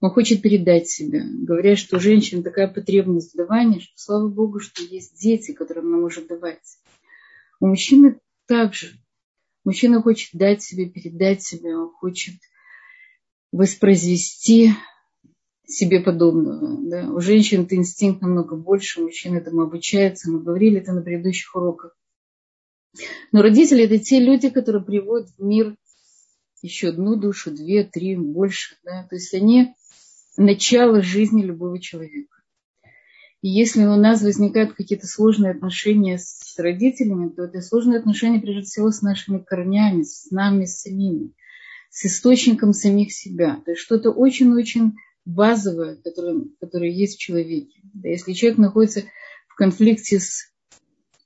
Он хочет передать себя. Говорят, что у женщин такая потребность в давании, что слава Богу, что есть дети, которым она может давать. У мужчины также. Мужчина хочет дать себе, передать себе, он хочет воспроизвести себе подобного. Да? У женщин это инстинкт намного больше, мужчин этому обучается. Мы говорили это на предыдущих уроках. Но родители это те люди, которые приводят в мир еще одну душу, две, три, больше. Да? То есть они начало жизни любого человека. И если у нас возникают какие-то сложные отношения с родителями, то это сложные отношения прежде всего с нашими корнями, с нами самими, с источником самих себя. То есть что-то очень-очень базовое, которое, которое есть в человеке. Да, если человек находится в конфликте с,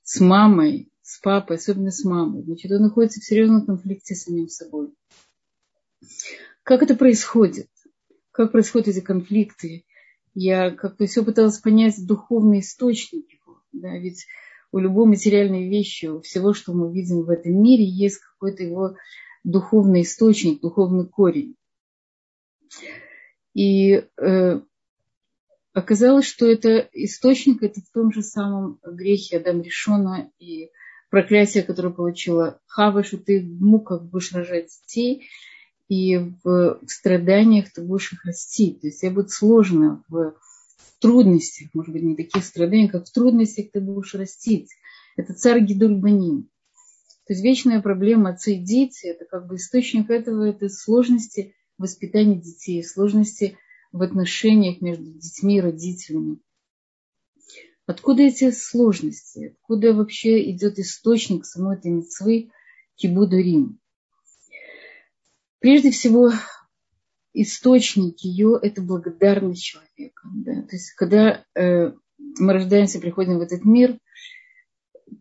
с мамой, с папой, особенно с мамой, значит, он находится в серьезном конфликте с самим собой. Как это происходит? Как происходят эти конфликты? Я как-то все пыталась понять духовный источник его. Да, ведь у любой материальной вещи, у всего, что мы видим в этом мире, есть какой-то его духовный источник, духовный корень. И э, оказалось, что это источник, это в том же самом грехе Адам Решона и проклятие, которое получила Хава, что ты в муках будешь рожать детей, и в, страданиях ты будешь их расти. То есть тебе будет сложно в трудностях, может быть, не таких страданиях, как в трудностях ты будешь растить. Это царь Гидульбанин. То есть вечная проблема отца и дети, это как бы источник этого, это сложности воспитания детей, сложности в отношениях между детьми и родителями. Откуда эти сложности? Откуда вообще идет источник самой этой мецвы Кибуду Рим? Прежде всего, источник ее – это благодарность человека. Да? То есть, когда э, мы рождаемся, приходим в этот мир,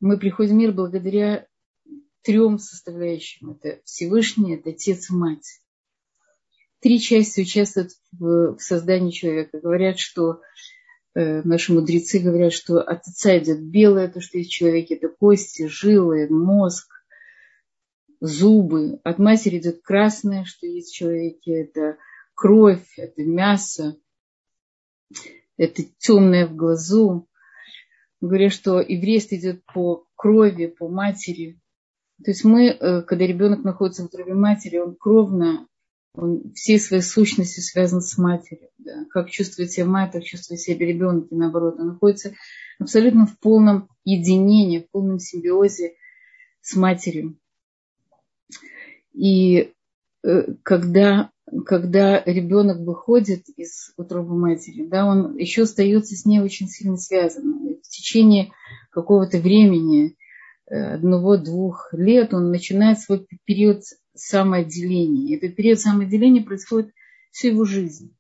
мы приходим в мир благодаря трем составляющим. Это Всевышний, это Отец и Мать. Три части участвуют в, в создании человека. Говорят, что э, наши мудрецы говорят, что от отца идет белое, то, что есть в человеке, это кости, жилы, мозг, зубы. От матери идет красное, что есть в человеке, это кровь, это мясо, это темное в глазу. Говорят, что еврейство идет по крови, по матери. То есть мы, э, когда ребенок находится в утробе матери, он кровно, он всей своей сущностью связан с матерью. Да. Как чувствует себя мать, так чувствует себя ребенок, и наоборот. Он находится абсолютно в полном единении, в полном симбиозе с матерью. И э, когда, когда ребенок выходит из утробы матери, да, он еще остается с ней очень сильно связан. В течение какого-то времени, э, одного-двух лет, он начинает свой период самоотделения. Этот период самоотделения происходит всю его жизнь.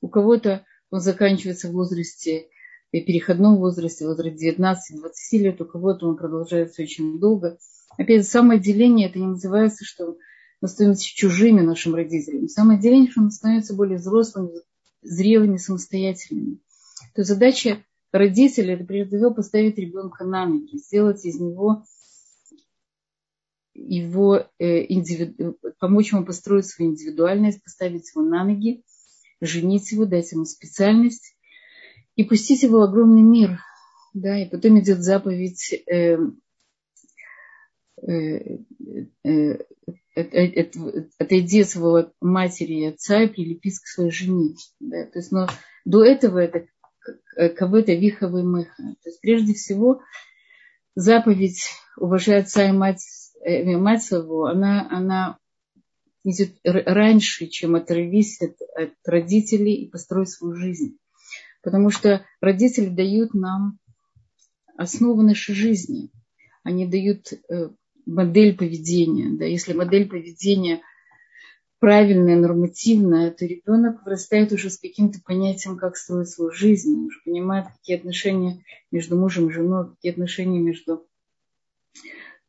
У кого-то он заканчивается в возрасте в переходном возрасте, возрасте 19-20 лет, у кого-то он продолжается очень долго. Опять самоотделение, это не называется, что мы становимся чужими нашим родителям. Самоотделение, что мы становимся более взрослыми, зрелыми, самостоятельными. То задача родителя – это прежде всего поставить ребенка на ноги, сделать из него его э, индивиду... помочь ему построить свою индивидуальность, поставить его на ноги, женить его, дать ему специальность и пустить его в огромный мир. Да, и потом идет заповедь э, отойди от своего матери и отца и прилепись к своей жене. Да? То есть, но до этого это кого-то виховый мыха. То есть, прежде всего, заповедь уважать отца и мать, и мать своего, она, она идет раньше, чем отрывись от, от родителей и построить свою жизнь. Потому что родители дают нам основу нашей жизни. Они дают модель поведения. Да, если модель поведения правильная, нормативная, то ребенок вырастает уже с каким-то понятием, как строить свою жизнь, он уже понимает, какие отношения между мужем и женой, какие отношения между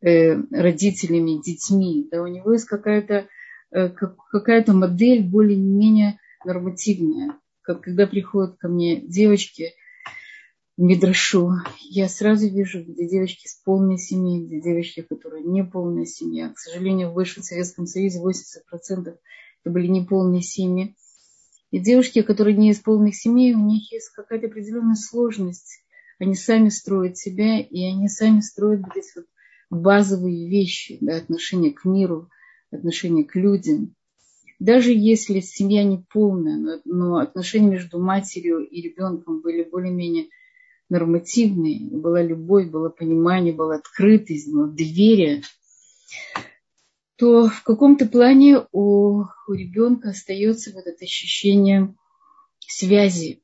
э, родителями детьми. Да, у него есть какая-то э, какая-то модель более-менее нормативная. Как, когда приходят ко мне девочки, Мидрашу, я сразу вижу, где девочки с полной семьей, где девочки, которые не полная семья. К сожалению, в Высшем Советском Союзе 80% это были неполные семьи. И девушки, которые не из полных семей, у них есть какая-то определенная сложность. Они сами строят себя, и они сами строят эти вот базовые вещи, да, отношение к миру, отношение к людям. Даже если семья не полная, но, но отношения между матерью и ребенком были более-менее нормативные, была любовь, было понимание, была открытость, было доверие, то в каком-то плане у, у ребенка остается вот это ощущение связи,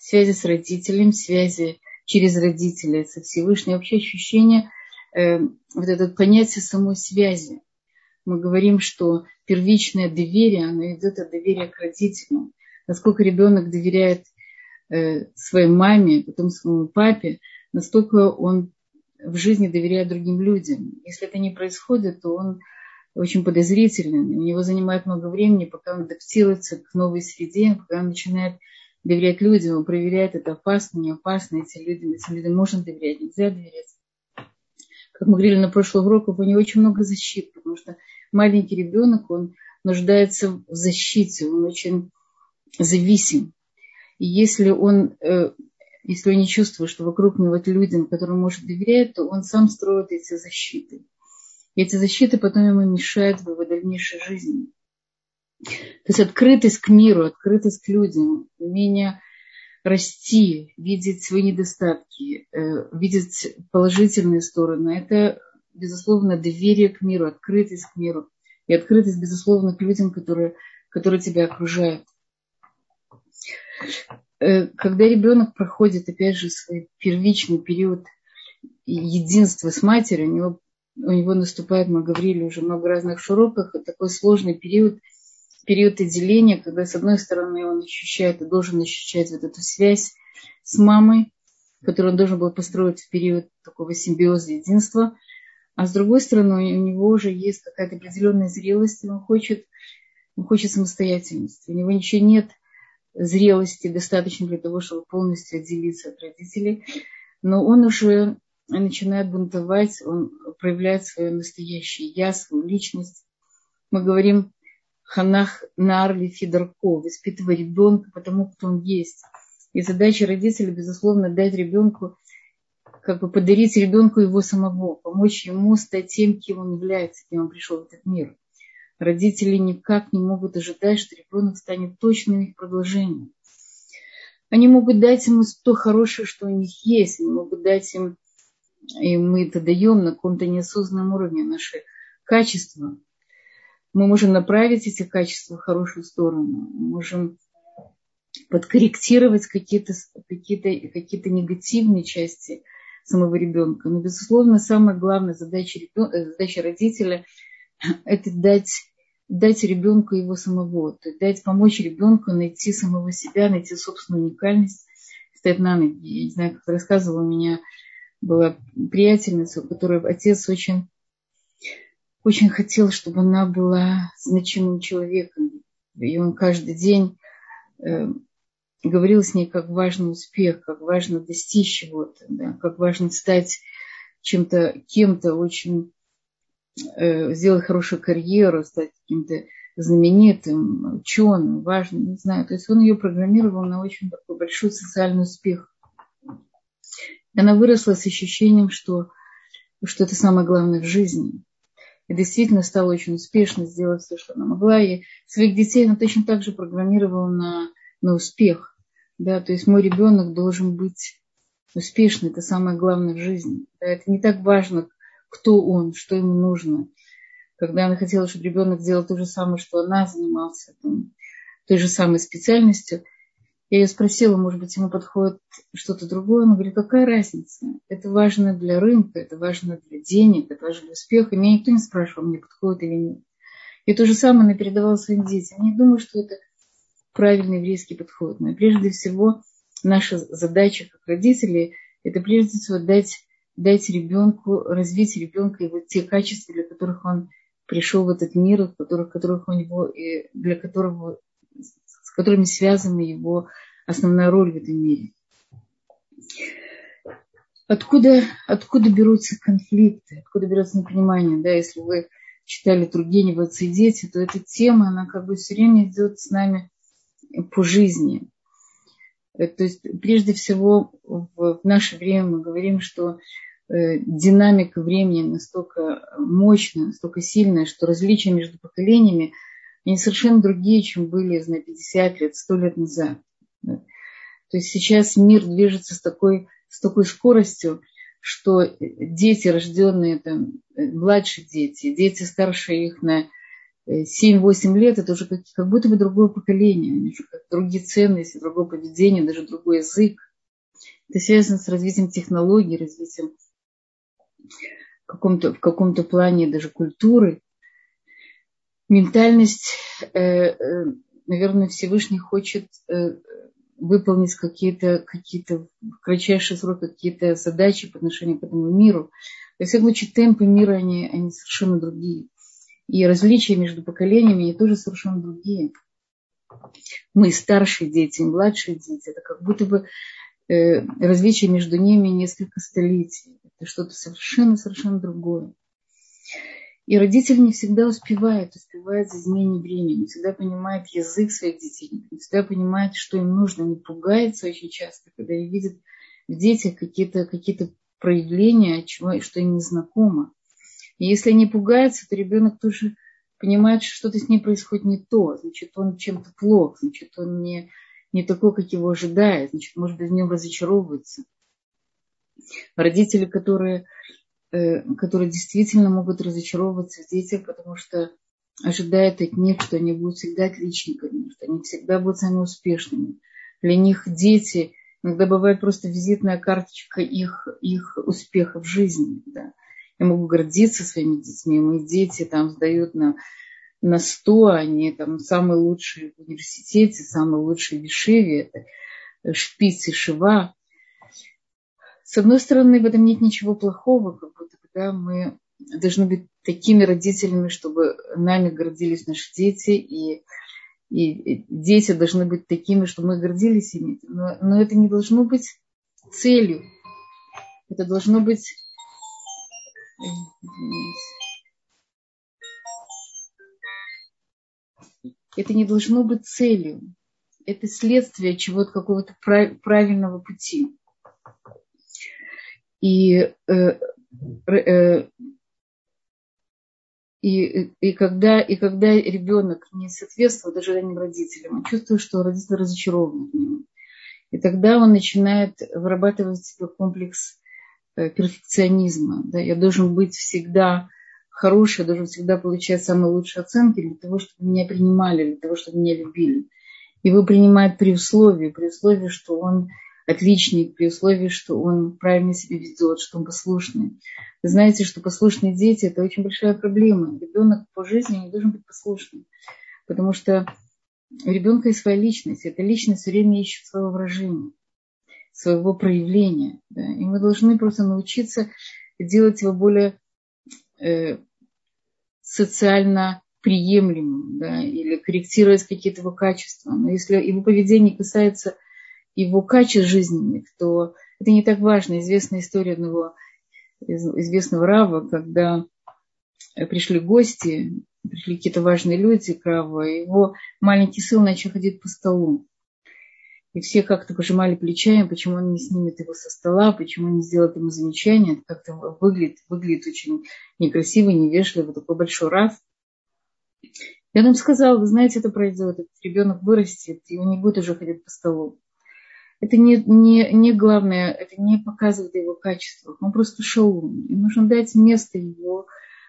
связи с родителем, связи через родителя со Всевышним, вообще ощущение, э, вот это понятие самой связи. Мы говорим, что первичное доверие, оно идет от доверия к родителям. Насколько ребенок доверяет своей маме, потом своему папе, настолько он в жизни доверяет другим людям. Если это не происходит, то он очень подозрительный. У него занимает много времени, пока он адаптируется к новой среде, пока он начинает доверять людям, он проверяет, это опасно, не опасно, эти люди, этим людям можно доверять, нельзя доверять. Как мы говорили на прошлых уроках, у него очень много защит, потому что маленький ребенок, он нуждается в защите, он очень зависим. Если он, э, если он не чувствует, что вокруг него люди, которым может доверять, то он сам строит эти защиты. Эти защиты потом ему мешают в его дальнейшей жизни. То есть открытость к миру, открытость к людям, умение расти, видеть свои недостатки, э, видеть положительные стороны. Это, безусловно, доверие к миру, открытость к миру и открытость, безусловно, к людям, которые, которые тебя окружают. Э, когда ребенок проходит, опять же, свой первичный период единства с матерью, у него у него наступает, мы говорили уже много разных шуроках, такой сложный период, период отделения, когда с одной стороны он ощущает и должен ощущать вот эту связь с мамой, которую он должен был построить в период такого симбиоза единства, а с другой стороны у него уже есть какая-то определенная зрелость, он хочет, он хочет самостоятельности. У него ничего нет зрелости достаточно для того, чтобы полностью отделиться от родителей, но он уже начинает бунтовать, он проявляет свое настоящее я, свою личность. Мы говорим ханах нарли фидерко, воспитывать ребенка потому, кто он есть. И задача родителей, безусловно, дать ребенку, как бы подарить ребенку его самого, помочь ему стать тем, кем он является, кем он пришел в этот мир. Родители никак не могут ожидать, что ребенок станет точным их продолжением. Они могут дать ему то хорошее, что у них есть, они могут дать им и мы это даем на каком-то неосознанном уровне наши качества, мы можем направить эти качества в хорошую сторону, мы можем подкорректировать какие-то какие какие негативные части самого ребенка. Но, безусловно, самая главная задача, ребенка, задача родителя – это дать, дать ребенку его самого, то есть дать помочь ребенку найти самого себя, найти собственную уникальность, стать на ноги. Я не знаю, как рассказывала у меня была приятельница, у которой отец очень, очень хотел, чтобы она была значимым человеком. И он каждый день э, говорил с ней, как важен успех, как важно достичь чего-то, да, как важно стать чем-то, кем-то очень, сделать хорошую карьеру, стать каким-то знаменитым, ученым, важным, не знаю. То есть он ее программировал на очень такой большой социальный успех. Она выросла с ощущением, что, что это самое главное в жизни. И действительно стала очень успешно сделать все, что она могла. И своих детей она точно так же программировала на, на успех. Да, то есть мой ребенок должен быть успешный, это самое главное в жизни. Да, это не так важно, кто он, что ему нужно. Когда она хотела, чтобы ребенок сделал то же самое, что она занимался там, той же самой специальностью – я ее спросила, может быть, ему подходит что-то другое. Он говорит, какая разница? Это важно для рынка, это важно для денег, это важно для успеха. Меня никто не спрашивал, мне подходит или нет. И то же самое она передавала своим детям. Я не думаю, что это правильный еврейский подход. Но прежде всего наша задача как родителей – это прежде всего дать, дать ребенку, развить ребенка его те качества, для которых он пришел в этот мир, которых, которых у него, и для которого которыми связана его основная роль в этом мире. Откуда, откуда берутся конфликты, откуда берется непонимание, да, если вы читали Тургенева «Отцы и дети», то эта тема, она как бы все время идет с нами по жизни. То есть прежде всего в наше время мы говорим, что динамика времени настолько мощная, настолько сильная, что различия между поколениями они совершенно другие, чем были, знаю, 50 лет, 100 лет назад. То есть сейчас мир движется с такой, с такой скоростью, что дети, рожденные там, младшие дети, дети старше их на 7-8 лет, это уже как, как будто бы другое поколение, они уже как другие ценности, другое поведение, даже другой язык. Это связано с развитием технологий, развитием каком-то, в каком-то плане даже культуры. Ментальность, э, э, наверное, Всевышний хочет э, выполнить какие-то какие в кратчайший срок какие-то задачи по отношению к этому миру. Во всяком случае, темпы мира, они, они совершенно другие. И различия между поколениями, они тоже совершенно другие. Мы старшие дети, младшие дети. Это как будто бы э, различия между ними несколько столетий. Это что-то совершенно-совершенно другое. И родители не всегда успевают, успевают за изменение времени, не всегда понимают язык своих детей, не всегда понимают, что им нужно, не пугаются очень часто, когда видят в детях какие-то какие проявления, чего, что им не знакомо. И если они пугаются, то ребенок тоже понимает, что что-то с ним происходит не то, значит, он чем-то плох, значит, он не, не такой, как его ожидает, значит, может быть, в нем разочаровывается. Родители, которые Э, которые действительно могут разочаровываться в детях, потому что ожидают от них, что они будут всегда отличниками, что они всегда будут самыми успешными. Для них дети иногда бывает просто визитная карточка их, их успеха в жизни. Да. Я могу гордиться своими детьми. Мои дети там сдают на, на 100, они там самые лучшие в университете, самые лучшие в Ешиве, это шпиц и шива. С одной стороны, в этом нет ничего плохого, как будто да, мы должны быть такими родителями, чтобы нами гордились наши дети, и, и дети должны быть такими, чтобы мы гордились ими. Но, но это не должно быть целью. Это должно быть... Это не должно быть целью. Это следствие чего-то, какого-то правильного пути. И, э, э, и, и, когда, и когда ребенок не соответствует ожиданиям родителям, он чувствует, что родители разочарованы в нем. И тогда он начинает вырабатывать себе комплекс э, перфекционизма. Да? Я должен быть всегда хороший, я должен всегда получать самые лучшие оценки для того, чтобы меня принимали, для того, чтобы меня любили. Его принимают при условии, при условии, что он отличник при условии, что он правильно себя ведет, что он послушный. Вы знаете, что послушные дети – это очень большая проблема. Ребенок по жизни не должен быть послушным, потому что у ребенка есть своя личность. Эта личность все время ищет своего выражения, своего проявления. Да? И мы должны просто научиться делать его более э, социально приемлемым, да, или корректировать какие-то его качества. Но если его поведение касается его качеств жизненных, то это не так важно. Известная история одного известного рава, когда пришли гости, пришли какие-то важные люди к раву, и его маленький сын начал ходить по столу. И все как-то пожимали плечами, почему он не снимет его со стола, почему не сделает ему замечание. Это как-то выглядит, выглядит очень некрасиво, невежливо, такой большой рав. Я нам сказала, вы знаете, это пройдет, этот ребенок вырастет, и он не будет уже ходить по столу это не, не, не главное, это не показывает его качество. Он просто шалун. И нужно дать место его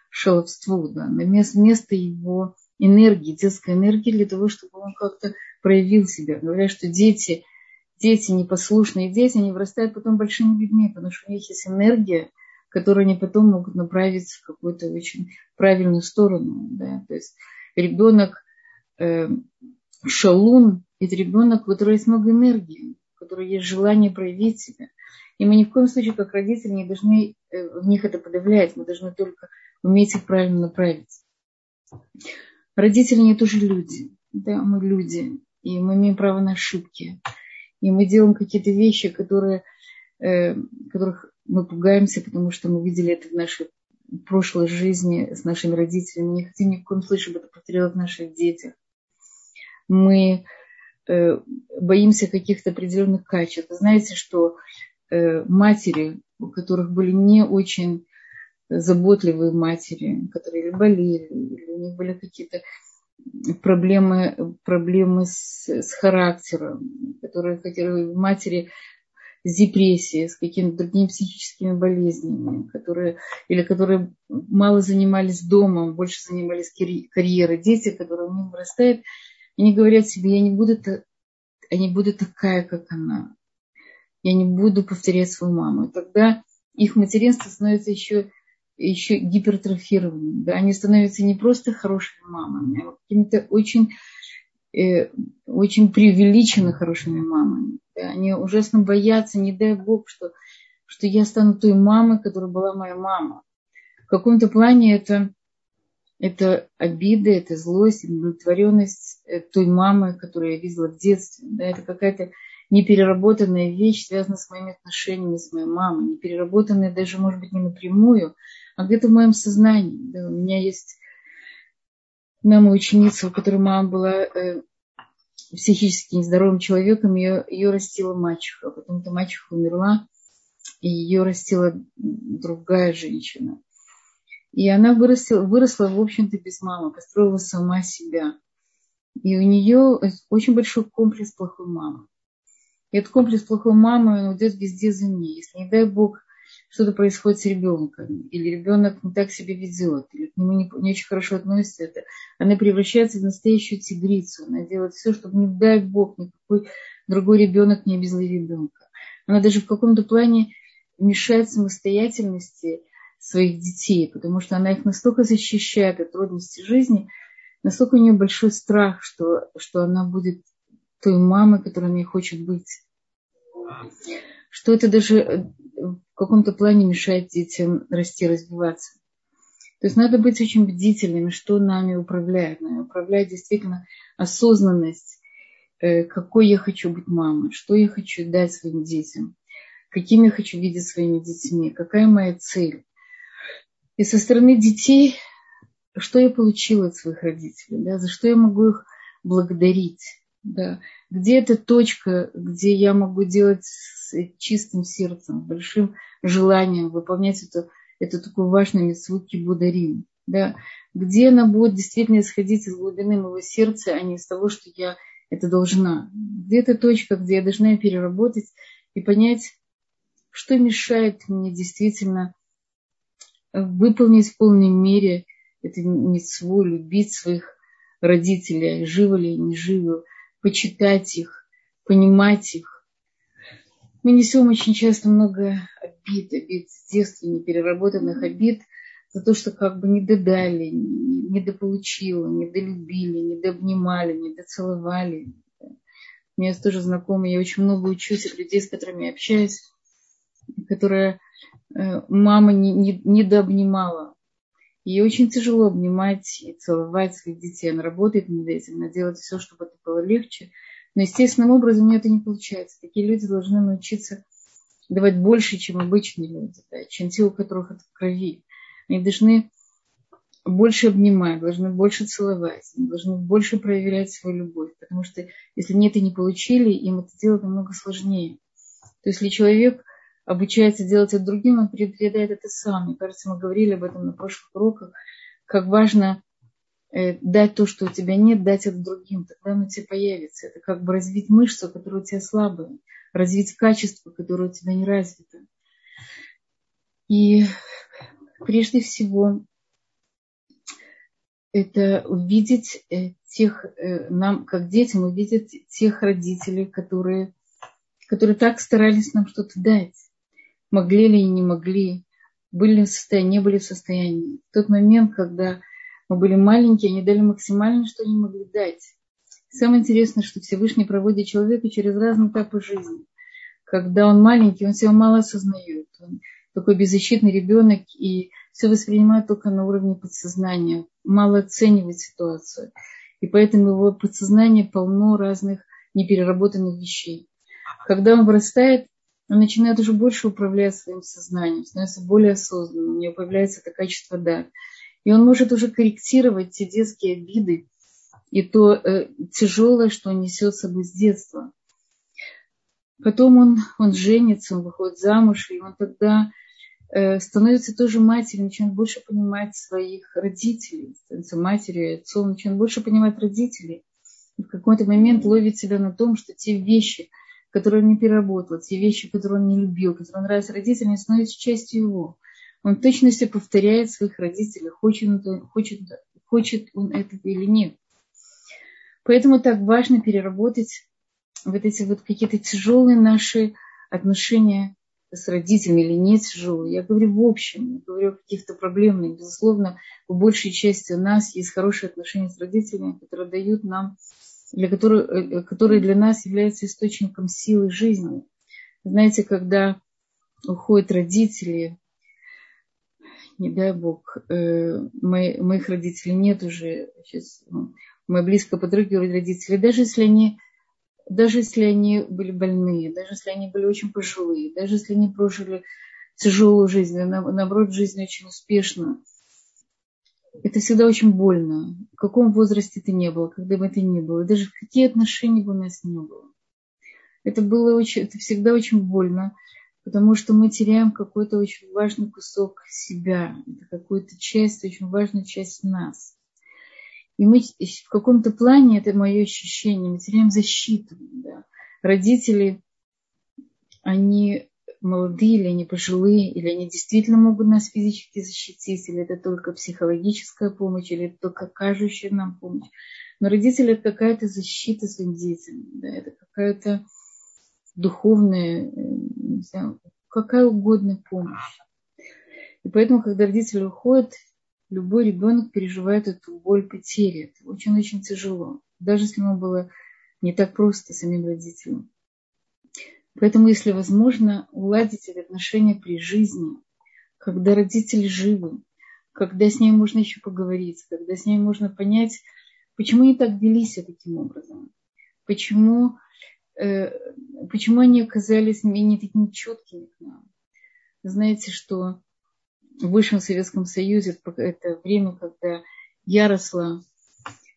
шаловству, да, место, место его энергии, детской энергии для того, чтобы он как-то проявил себя. Говорят, что дети, дети, непослушные дети, они вырастают потом большими людьми, потому что у них есть энергия, которую они потом могут направить в какую-то очень правильную сторону. Да. То есть ребенок э, шалун, это ребенок, у которого есть много энергии которой есть желание проявить себя. И мы ни в коем случае, как родители, не должны э, в них это подавлять. Мы должны только уметь их правильно направить. Родители не тоже люди. Да, мы люди. И мы имеем право на ошибки. И мы делаем какие-то вещи, которые, э, которых мы пугаемся, потому что мы видели это в нашей прошлой жизни с нашими родителями. Не хотим ни в коем случае, чтобы это повторилось в наших детях. Мы э, боимся каких-то определенных качеств. Знаете, что э, матери, у которых были не очень заботливые матери, которые болели, или у них были какие-то проблемы, проблемы с, с характером, которые, которые матери с депрессией, с какими-то другими психическими болезнями, которые, или которые мало занимались домом, больше занимались карьерой. Дети, которые у них вырастают, они говорят себе, я не буду, я не буду такая, как она. Я не буду повторять свою маму. И тогда их материнство становится еще, еще гипертрофированным. Да? Они становятся не просто хорошими мамами, а какими-то очень, э, очень преувеличенно хорошими мамами. Да? Они ужасно боятся, не дай Бог, что, что я стану той мамой, которая была моя мама. В каком-то плане это это обида, это злость, удовлетворенность э, той мамы, которую я видела в детстве. Да, это какая-то непереработанная вещь, связанная с моими отношениями с моей мамой, непереработанная даже, может быть, не напрямую, а где-то в моем сознании. Да, у меня есть мама ученица, у которой мама была э, психически нездоровым человеком, ее, ее растила мачеха, а потом эта мачеха умерла, и ее растила другая женщина. И она выросла, выросла в общем-то, без мамы, построила сама себя. И у нее очень большой комплекс плохой мамы. И этот комплекс плохой мамы, он идет везде за ней. Если, не дай бог, что-то происходит с ребенком, или ребенок не так себя ведет, или к нему не, не очень хорошо относится, это, она превращается в настоящую тигрицу. Она делает все, чтобы, не дай бог, никакой другой ребенок не обезлил ребенка. Она даже в каком-то плане мешает самостоятельности своих детей, потому что она их настолько защищает от трудностей жизни, настолько у нее большой страх, что, что она будет той мамой, которой она и хочет быть. Что это даже в каком-то плане мешает детям расти, развиваться. То есть надо быть очень бдительными, что нами управляет. Нами управляет действительно осознанность, э, какой я хочу быть мамой, что я хочу дать своим детям, какими я хочу видеть своими детьми, какая моя цель. И со стороны детей, что я получила от своих родителей, да, за что я могу их благодарить, да, где эта точка, где я могу делать с чистым сердцем, большим желанием выполнять эту, эту такую важную митцву кибударим, да, где она будет действительно исходить из глубины моего сердца, а не из того, что я это должна. Где эта точка, где я должна переработать и понять, что мешает мне действительно выполнить в полной мере это митцву, любить своих родителей, живы ли, не живы, почитать их, понимать их. Мы несем очень часто много обид, обид с детства, непереработанных обид за то, что как бы не додали, не дополучила, не долюбили, не дообнимали, не доцеловали. У меня тоже знакомые, я очень много учусь от людей, с которыми я общаюсь, которые Э, мама не, не, не дообнимала. Ей очень тяжело обнимать и целовать своих детей. Она работает над этим, она делает все, чтобы это было легче. Но естественным образом у нее это не получается. Такие люди должны научиться давать больше, чем обычные люди, да, чем те, у которых это в крови. Они должны больше обнимать, должны больше целовать, должны больше проверять свою любовь. Потому что если они это не получили, им это делать намного сложнее. То есть если человек обучается делать это другим, он передает это сам. Мне кажется, мы говорили об этом на прошлых уроках, как важно э, дать то, что у тебя нет, дать это другим, тогда оно у тебя появится. Это как бы развить мышцу, которая у тебя слабая, развить качество, которое у тебя не развито. И прежде всего это увидеть э, тех, э, нам, как детям, увидеть тех родителей, которые, которые так старались нам что-то дать могли ли и не могли, были ли в состоянии, не были в состоянии. В тот момент, когда мы были маленькие, они дали максимально, что они могли дать. Самое интересное, что Всевышний проводит человека через разные этапы жизни. Когда он маленький, он себя мало осознает. Он такой беззащитный ребенок и все воспринимает только на уровне подсознания, мало оценивает ситуацию. И поэтому его подсознание полно разных непереработанных вещей. Когда он вырастает, он начинает уже больше управлять своим сознанием, становится более осознанным, у него появляется это качество дар. И он может уже корректировать те детские обиды, и то э, тяжелое, что он несет с собой с детства. Потом он, он женится, он выходит замуж, и он тогда э, становится тоже матерью, начинает больше понимать своих родителей, становится матерью, отцом, начинает больше понимать родителей. И в какой-то момент ловит себя на том, что те вещи, которые он не переработал, те вещи, которые он не любил, которые нравятся родителям, становятся частью его. Он в точности повторяет своих родителей, хочет, хочет, хочет он этого или нет. Поэтому так важно переработать вот эти вот какие-то тяжелые наши отношения с родителями или не тяжелые. Я говорю в общем, я говорю о каких-то проблемных. Безусловно, в большей части у нас есть хорошие отношения с родителями, которые дают нам, для которых, э, которые для нас являются источником силы жизни. Знаете, когда уходят родители, не дай бог, э, мои, моих родителей нет уже, сейчас ну, моя близкая подруга говорит родители, даже если они даже если они были больные, даже если они были очень пожилые, даже если они прожили тяжелую жизнь, наоборот, жизнь очень успешно, это всегда очень больно. В каком возрасте ты не было, когда бы это ни было, даже какие отношения бы у нас не было. Это было очень, это всегда очень больно, потому что мы теряем какой-то очень важный кусок себя, какую-то часть, очень важную часть нас. И мы в каком-то плане, это мое ощущение, мы теряем защиту. Да. Родители, они молодые или они пожилые, или они действительно могут нас физически защитить, или это только психологическая помощь, или это только кажущая нам помощь. Но родители – это какая-то защита своим детям, да, это какая-то духовная, не знаю, какая угодно помощь. И поэтому, когда родители уходят, любой ребенок переживает эту боль потери. Это очень-очень тяжело. Даже если ему было не так просто самим родителям. Поэтому, если возможно, уладить эти отношения при жизни, когда родители живы, когда с ней можно еще поговорить, когда с ней можно понять, почему они так вели себя таким образом, почему, э, почему они оказались менее такими четкими к нам. Знаете, что в бывшем Советском Союзе, это время, когда я росла,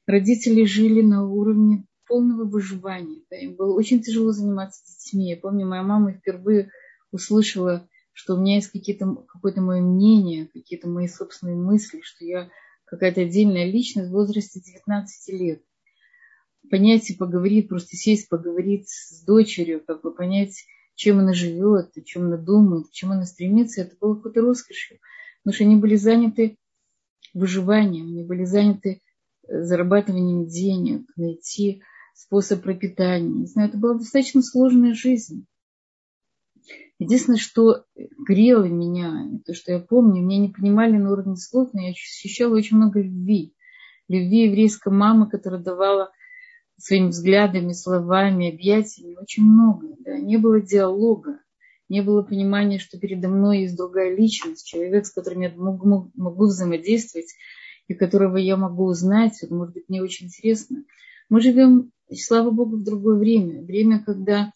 родители жили на уровне полного выживания. Да, им было очень тяжело заниматься детьми. Я помню, моя мама впервые услышала, что у меня есть какие-то, какое-то мое мнение, какие-то мои собственные мысли, что я какая-то отдельная личность в возрасте 19 лет. Понять и поговорить, просто сесть, поговорить с дочерью, как бы понять, чем она живет, о чем она думает, к чему она стремится, это было какой-то роскошью. Потому что они были заняты выживанием, они были заняты э, зарабатыванием денег, найти способ пропитания. Не знаю, это была достаточно сложная жизнь. Единственное, что грело меня, то, что я помню, меня не понимали на уровне слов, но я ощущала очень много любви. Любви еврейской мамы, которая давала своими взглядами, словами, объятиями очень много. Да. Не было диалога, не было понимания, что передо мной есть другая личность, человек, с которым я могу, могу взаимодействовать и которого я могу узнать. Это может быть мне очень интересно. Мы живем, слава Богу, в другое время. Время, когда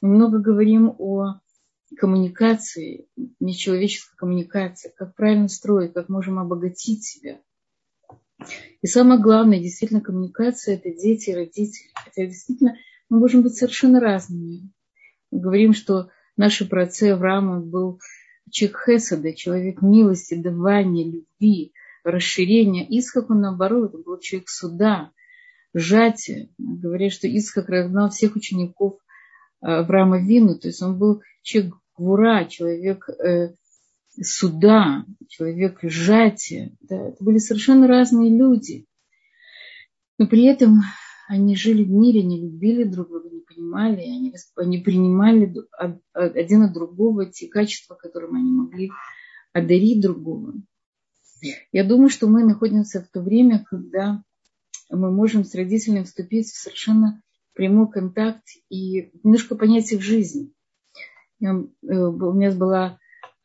мы много говорим о коммуникации, нечеловеческой коммуникации, как правильно строить, как можем обогатить себя. И самое главное, действительно, коммуникация – это дети и родители. Хотя действительно мы можем быть совершенно разными. Мы говорим, что наш праотцы Авраама был человек хесада, человек милости, давания, любви, расширения. Исхак, он наоборот, был человек суда, сжатия. Говорят, что Исхак равнал всех учеников э, Авраама Вину, то есть он был человек гвура, человек э, суда, человек сжатия. Да, это были совершенно разные люди. Но при этом они жили в мире, они любили друг друга, не понимали, они, они принимали один от другого те качества, которым они могли одарить другого. Я думаю, что мы находимся в то время, когда мы можем с родителями вступить в совершенно прямой контакт и немножко понять их жизнь. Я, э, у меня была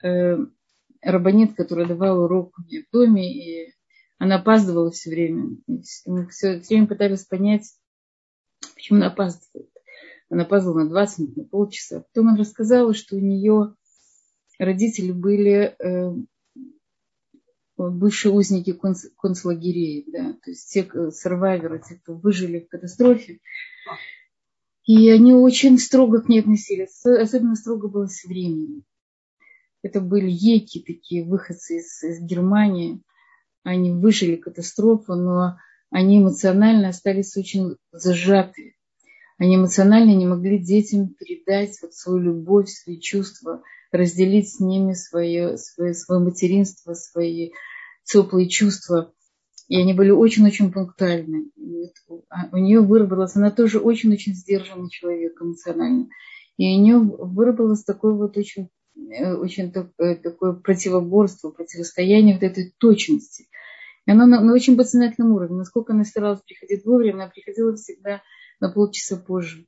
э, рабонит, которая давала урок мне в доме, и она опаздывала все время. Мы все, время пытались понять, почему она опаздывает. Она опаздывала на 20 минут, на полчаса. Потом она рассказала, что у нее родители были э, бывшие узники конц, концлагерей, да, то есть те сарвайверы, те, кто выжили в катастрофе. И они очень строго к ней относились, особенно строго было с временем. Это были еки, такие выходцы из, из Германии. Они выжили катастрофу, но они эмоционально остались очень зажаты. Они эмоционально не могли детям передать вот свою любовь, свои чувства, разделить с ними свое, свое, свое материнство, свои теплые чувства. И они были очень-очень пунктуальны. А у нее выработалась, она тоже очень-очень сдержанный человек эмоционально. И у нее выработалось такое вот очень, э, очень такое, такое противоборство, противостояние вот этой точности. И она на, на очень подсознательном уровне. Насколько она старалась приходить вовремя, она приходила всегда на полчаса позже.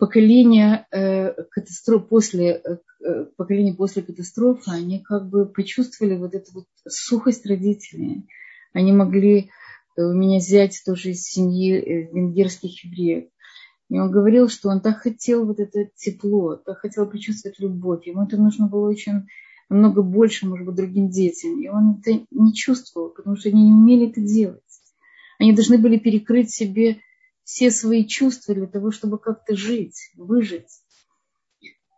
Поколение э, катастроф после э, поколение после катастрофы, они как бы почувствовали вот эту вот сухость родителей. Они могли э, у меня зять тоже из семьи э, венгерских евреев. И он говорил, что он так хотел вот это тепло, так хотел почувствовать любовь. Ему это нужно было очень намного больше, может быть, другим детям. И он это не чувствовал, потому что они не умели это делать. Они должны были перекрыть себе все свои чувства для того, чтобы как-то жить, выжить.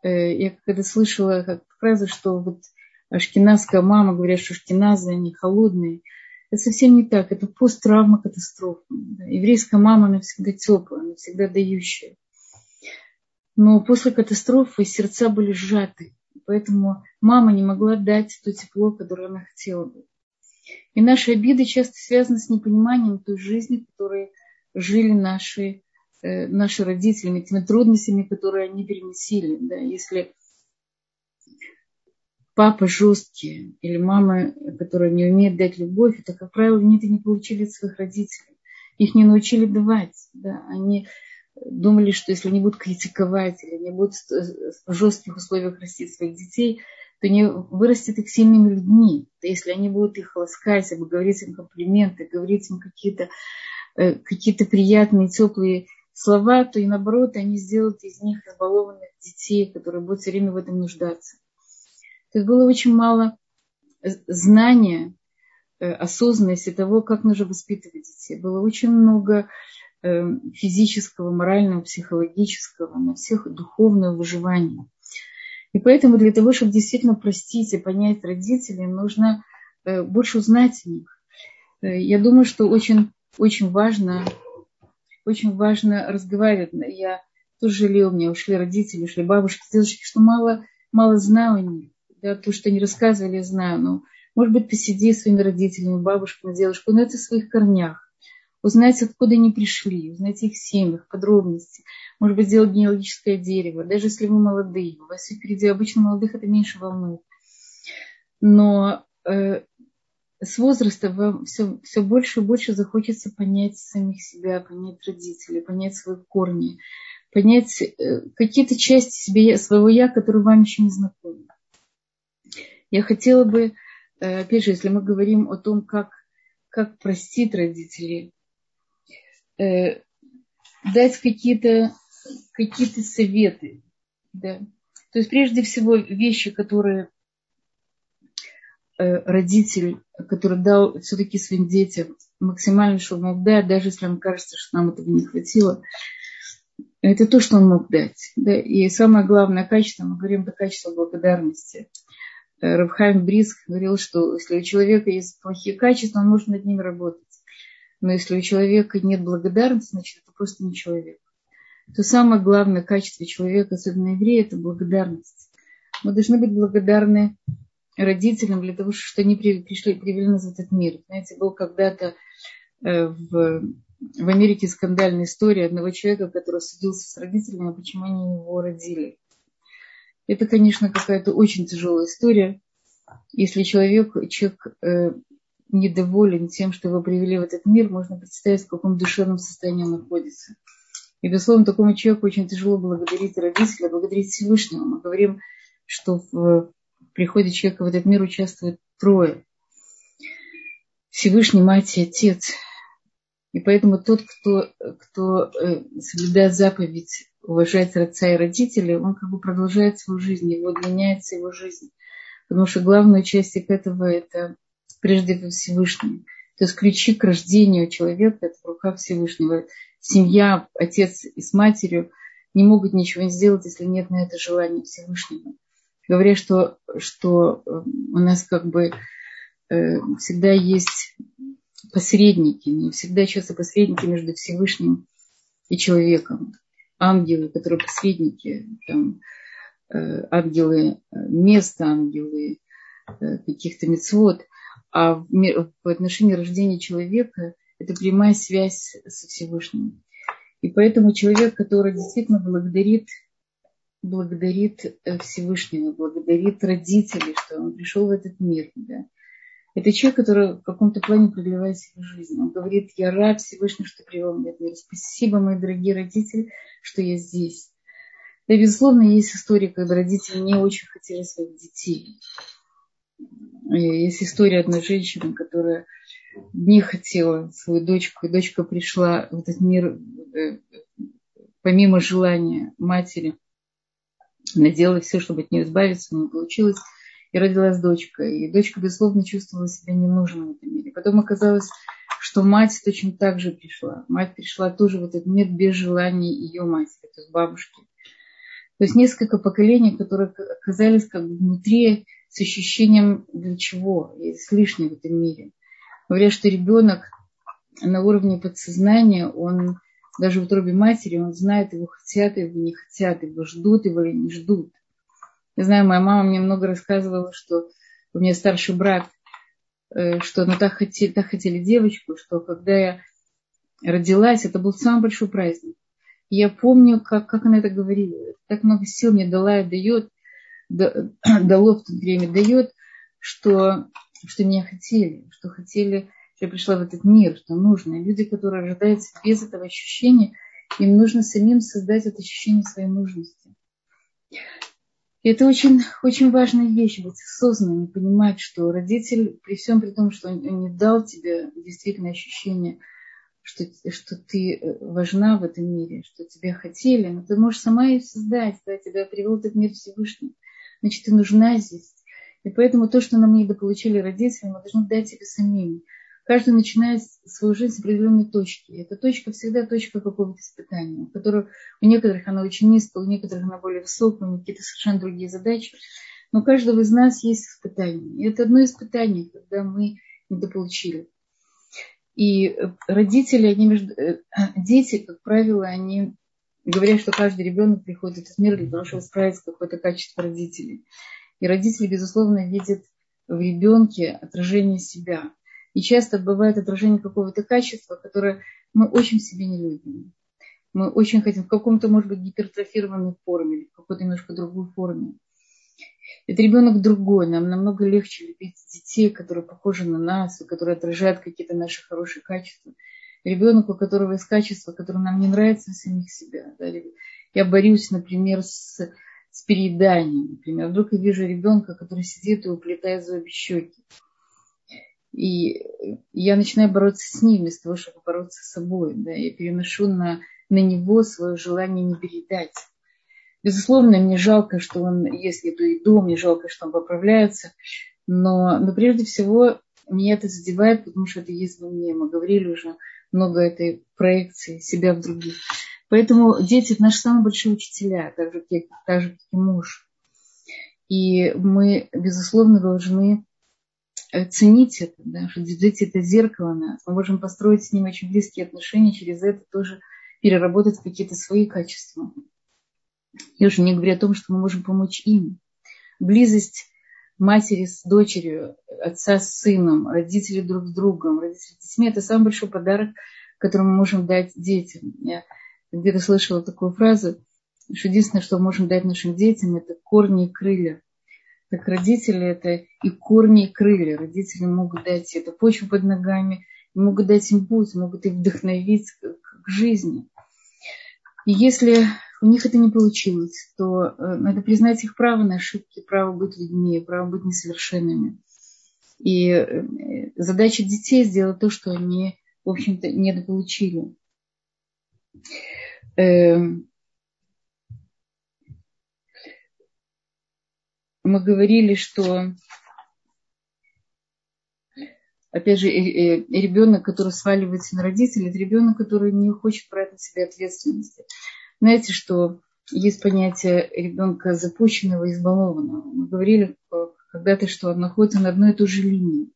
Э, я когда слышала как фразу, что вот ашкеназская мама, говорят, что ашкеназы, они холодные. Это совсем не так. Это посттравма катастрофы. Да. Еврейская мама, она всегда теплая, она всегда дающая. Но после катастрофы сердца были сжаты. Поэтому мама не могла дать то тепло, которое она хотела бы. И наши обиды часто связаны с непониманием той жизни, которой жили наши, э, наши родители, теми трудностями, которые они переносили. Да. Если папа жесткий или мама, которая не умеет дать любовь, то, как правило, они это не получили от своих родителей. Их не научили давать. Да. Они думали, что если они будут критиковать или не будут в жестких условиях растить своих детей, то они вырастят их сильными людьми. То если они будут их ласкать, говорить им комплименты, говорить им какие-то э, какие приятные, теплые слова, то и наоборот, они сделают из них избалованных детей, которые будут все время в этом нуждаться. То есть было очень мало знания, э, осознанности того, как нужно воспитывать детей. Было очень много Эм, физического, морального, психологического, на всех духовного выживания. И поэтому для того, чтобы действительно простить и понять родителей, нужно э, больше узнать о них. Э, я думаю, что очень, очень важно, очень важно разговаривать. Я тоже жалела, у меня ушли родители, ушли бабушки, дедушки, что мало, мало знаю о них. Да, то, что они рассказывали, я знаю. Но, может быть, посиди с своими родителями, бабушкой, дедушкой, но это в своих корнях узнать, откуда они пришли, узнать их семьях, подробности. Может быть, сделать генеалогическое дерево, даже если вы молодые. У вас впереди обычно молодых это меньше волнует. Но э, с возраста вам все, все больше и больше захочется понять самих себя, понять родителей, понять свои корни, понять э, какие-то части себе, своего я, которые вам еще не знакомы. Я хотела бы, э, опять же, если мы говорим о том, как, как простить родителей, э, дать какие-то какие советы. Да. То есть прежде всего вещи, которые родитель, который дал все-таки своим детям максимально, что мог дать, даже если нам кажется, что нам этого не хватило, это то, что он мог дать. Да? И самое главное качество, мы говорим, это качество благодарности. Э, Рабхайм Бриск говорил, что если у человека есть плохие качества, он может над ними работать. Но если у человека нет благодарности, значит, это просто не человек. То самое главное качество человека, особенно еврея, это благодарность. Мы должны быть благодарны родителям для того, что они пришли, привели нас в этот мир. Знаете, был когда-то э, в, в Америке скандальная история одного человека, который судился с родителями, а почему они его родили. Это, конечно, какая-то очень тяжелая история. Если человек, человек э, недоволен тем, что его привели в этот мир, можно представить, в каком душевном состоянии он находится. И, безусловно, такому человеку очень тяжело благодарить родителей, благодарить Всевышнего. Мы говорим, что в приходе человека в этот мир участвуют трое. Всевышний, мать и отец. И поэтому тот, кто, кто э, соблюдает заповедь уважать отца и родителей, он как бы продолжает свою жизнь, его удлиняется его жизнь. Потому что главная часть этого – это прежде всего Всевышним. То есть ключи к рождению человека – это в руках Всевышнего. Семья, отец и с матерью не могут ничего не сделать, если нет на это желания Всевышнего. Говоря, что, что э, у нас как бы э, всегда есть посредники, не всегда часто посредники между Всевышним и человеком. Ангелы, которые посредники, там, э, ангелы места, ангелы каких-то мецвод. А в, отношении рождения человека это прямая связь со Всевышним. И поэтому человек, который действительно благодарит, благодарит э, Всевышнего, благодарит родителей, что он пришел в этот мир, да, это человек, который в каком-то плане продлевает свою жизнь. Он говорит, я рад Всевышнему, что привел меня в мир. Спасибо, мои дорогие родители, что я здесь. Да, безусловно, есть история, когда родители не очень хотели своих детей. Есть история одной женщины, которая не хотела свою дочку, и дочка пришла в этот мир э, помимо желания матери. Она делала все, чтобы от нее избавиться, но не получилось. И родилась дочка. И дочка, безусловно, чувствовала себя ненужной в этом мире. Потом оказалось, что мать точно так же пришла. Мать пришла тоже в этот мир без желания ее матери, то есть бабушки. То есть несколько поколений, которые оказались как бы внутри с ощущением для чего, есть лишнее в этом мире. Говорят, что ребенок на уровне подсознания, он даже в утробе матери, он знает, его хотят, его не хотят, его ждут, его или не ждут. Я знаю, моя мама мне много рассказывала, что у меня старший брат, э, что она так хотели, так хотели девочку, что когда я родилась, это был самый большой праздник. И я помню, как, как она это говорила. Так много сил мне дала и дает, дало в то время, дает, что, что меня хотели, что хотели, я пришла в этот мир, что нужно. И люди, которые рождаются без этого ощущения, им нужно самим создать это ощущение своей нужности. И это очень, очень важная вещь, быть осознанным, понимать, что родитель, при всем при том, что он не дал тебе действительно ощущение, что, что ты э, важна в этом мире, что тебя хотели, но ты можешь сама ее создать, да, тебя привел этот мир Всевышний значит, ты нужна здесь. И поэтому то, что нам недополучили родители, мы должны дать себе самим. Каждый начинает свою жизнь с определенной точки. Эта точка всегда точка какого-то испытания, которая у некоторых она очень низкая, у некоторых она более высокая, у какие-то совершенно другие задачи. Но у каждого из нас есть испытание. И это одно испытание, когда мы недополучили. И родители, они между... Э, дети, как правило, они говорят, что каждый ребенок приходит в этот мир для того, чтобы исправить какое-то качество родителей. И родители, безусловно, видят в ребенке отражение себя. И часто бывает отражение какого-то качества, которое мы очень себе не любим. Мы очень хотим в каком-то, может быть, гипертрофированной форме или в какой-то немножко другой форме. Это ребенок другой. Нам намного легче любить детей, которые похожи на нас, которые отражают какие-то наши хорошие качества ребенок, у которого есть качество, которое нам не нравится в самих себя. Да? Я борюсь, например, с, с перееданием. Например, вдруг я вижу ребенка, который сидит и уплетает за обе щеки. И я начинаю бороться с ним, вместо того, чтобы бороться с собой. Да? Я переношу на, на него свое желание не передать. Безусловно, мне жалко, что он ест еду, мне жалко, что он поправляется. Но, но прежде всего меня это задевает, потому что это есть во мне. Мы говорили уже много этой проекции себя в других. Поэтому дети – это наши самые большие учителя, так так же, как и муж. И мы, безусловно, должны ценить это, да, что дети – это зеркало нас. Мы можем построить с ними очень близкие отношения, через это тоже переработать какие-то свои качества. Я уже не говорю о том, что мы можем помочь им. Близость матери с дочерью, отца с сыном, родители друг с другом, родители с детьми – это самый большой подарок, который мы можем дать детям. Я где-то слышала такую фразу, что единственное, что мы можем дать нашим детям, это корни и крылья. Так родители – это и корни, и крылья. Родители могут дать это почву под ногами, могут дать им путь, могут их вдохновить к жизни. И если у них это не получилось, то э, надо признать их право на ошибки, право быть людьми, право быть несовершенными. И э, задача детей сделать то, что они, в общем-то, недополучили. Эм, мы говорили, что опять же, ребенок, который сваливается на родителей, это ребенок, который не хочет брать на себя ответственности. Знаете, что есть понятие ребенка запущенного, избалованного. Мы говорили когда-то, что он находится на одной и той же линии.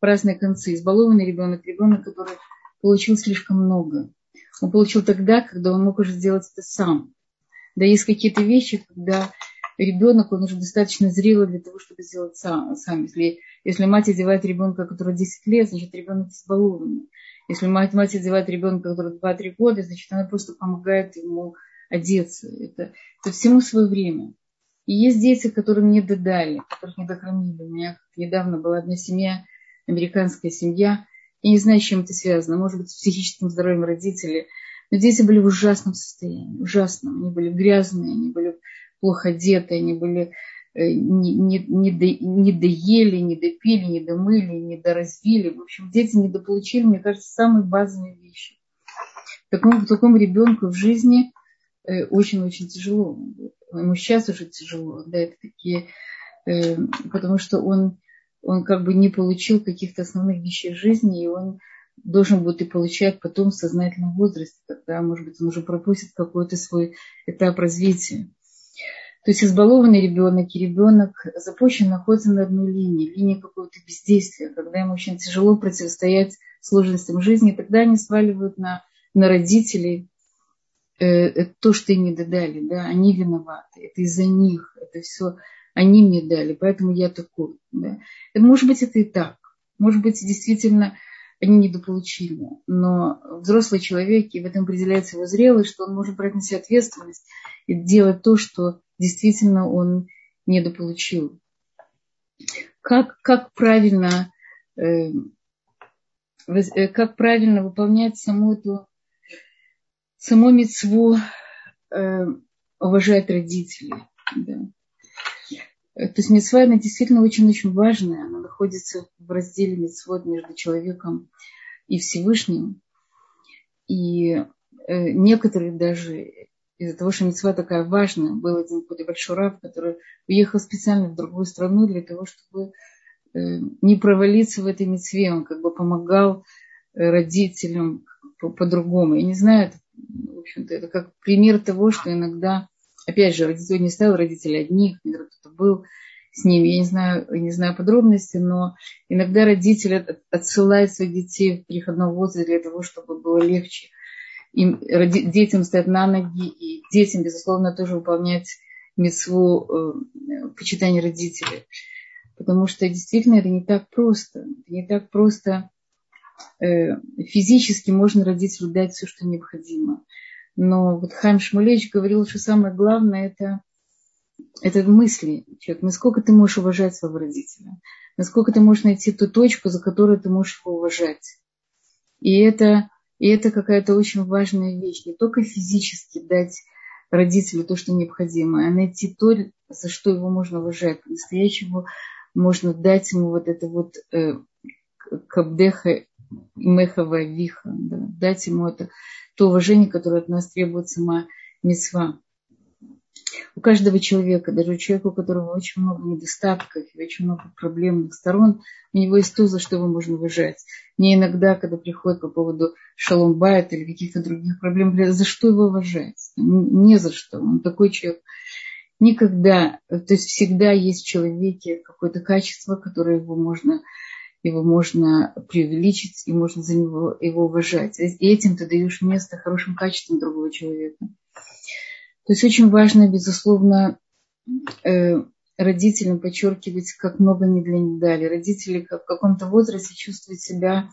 В разные концы. Избалованный ребенок, ребенок, который получил слишком много. Он получил тогда, когда он мог уже сделать это сам. Да есть какие-то вещи, когда ребенок, он уже достаточно зрелый для того, чтобы сделать сам. сам. Если, если мать одевает ребенка, который 10 лет, значит, ребенок избалованный. Если мать, мать одевает ребенка, который 2-3 года, значит, она просто помогает ему одеться. Это, это всему свое время. И есть дети, которым не додали, которых не дохранили. У меня недавно была одна семья, американская семья. Я не знаю, с чем это связано. Может быть, с психическим здоровьем родителей. Но дети были в ужасном состоянии. Ужасном. Они были грязные, они были плохо одеты, они были э, не, не, не, до, не доели, не допили, не домыли, не доразвили. В общем, дети недополучили, мне кажется, самые базовые вещи. Такому, такому ребенку в жизни Э, очень-очень тяжело. Ему сейчас уже тяжело, да, это такие, э, потому что он, он как бы не получил каких-то основных вещей жизни, и он должен будет и получать потом в сознательном возрасте, когда, может быть, он уже пропустит какой-то свой этап развития. То есть избалованный ребенок и ребенок запущен находится на одной линии, линии какого-то бездействия, когда ему очень тяжело противостоять сложностям жизни, тогда они сваливают на, на родителей, э, то, что им не додали, да, они виноваты, это из-за них, это все они мне дали, поэтому я такой. Да. Может быть, это и так. Может быть, действительно, они недополучили. Но взрослый человек, и в этом определяется его зрелость, что он может брать на себя ответственность и делать то, что действительно он недополучил. Как, как правильно э, э как правильно выполнять саму эту саму мецву э, уважает родителей. Да. То есть мецва, она действительно очень-очень важная. Она находится в разделе мецвод между человеком и Всевышним. И э, некоторые даже из-за того, что мецва такая важная, был один большой раб, который уехал специально в другую страну для того, чтобы э, не провалиться в этой мецве. Он как бы помогал э, родителям по-другому. Я не знаю, это в общем-то, это как пример того, что иногда, опять же, родители не ставил родители одних, кто-то был с ними, я не знаю, не знаю подробности, но иногда родители отсылают своих детей в переходном возрасте для того, чтобы было легче им, детям стоять на ноги, и детям, безусловно, тоже выполнять мецву э, почитания родителей. Потому что действительно это не так просто. Это не так просто Э, физически можно родителю дать все, что необходимо. Но вот Хайм Шмулевич говорил, что самое главное это, это мысли человек. Насколько ты можешь уважать своего родителя. Насколько ты можешь найти ту точку, за которую ты можешь его уважать. И это, и это какая-то очень важная вещь. Не только физически дать родителю то, что необходимо, а найти то, за что его можно уважать. По-настоящему можно дать ему вот это вот э, кабдеха Мехова Виха, да, дать ему это, то уважение, которое от нас требует сама Мецва. У каждого человека, даже у человека, у которого очень много недостатков и очень много проблемных сторон, у него есть то, за что его можно уважать. Мне иногда, когда приходит по поводу шалом байт или каких-то других проблем, за что его уважать? Не за что. Он такой человек. Никогда, то есть всегда есть в человеке какое-то качество, которое его можно его можно преувеличить, и можно за него его уважать. И этим ты даешь место хорошим качествам другого человека. То есть очень важно, безусловно, э, родителям подчеркивать, как много они для них дали. Родители в каком-то возрасте чувствуют себя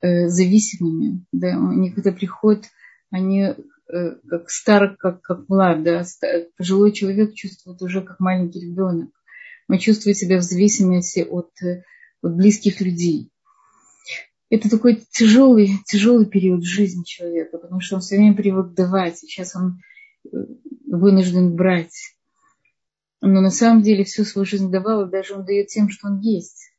э, зависимыми. Да? Они когда приходят, они э, как стар, как, как млад, да? пожилой человек чувствует уже как маленький ребенок. Он чувствует себя в зависимости от от близких людей. Это такой тяжелый, тяжелый период жизни человека, потому что он все время привык давать, и сейчас он э, вынужден брать. Но на самом деле всю свою жизнь давал, и даже он дает тем, что он есть.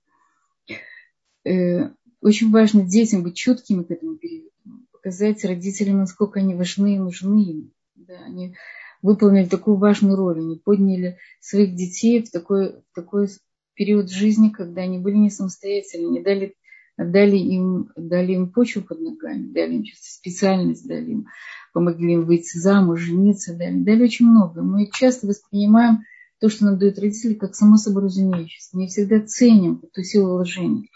Э, очень важно детям быть чуткими к этому периоду, показать родителям, насколько они важны и нужны им. Да, они выполнили такую важную роль, они подняли своих детей в такой, в такой период жизни, когда они были не самостоятельны, не дали, дали, им, дали им почву под ногами, дали им специальность, дали им, помогли им выйти замуж, жениться, дали, дали очень много. Мы часто воспринимаем то, что нам дают родители, как само собой разумеющееся. Не всегда ценим эту силу вложения.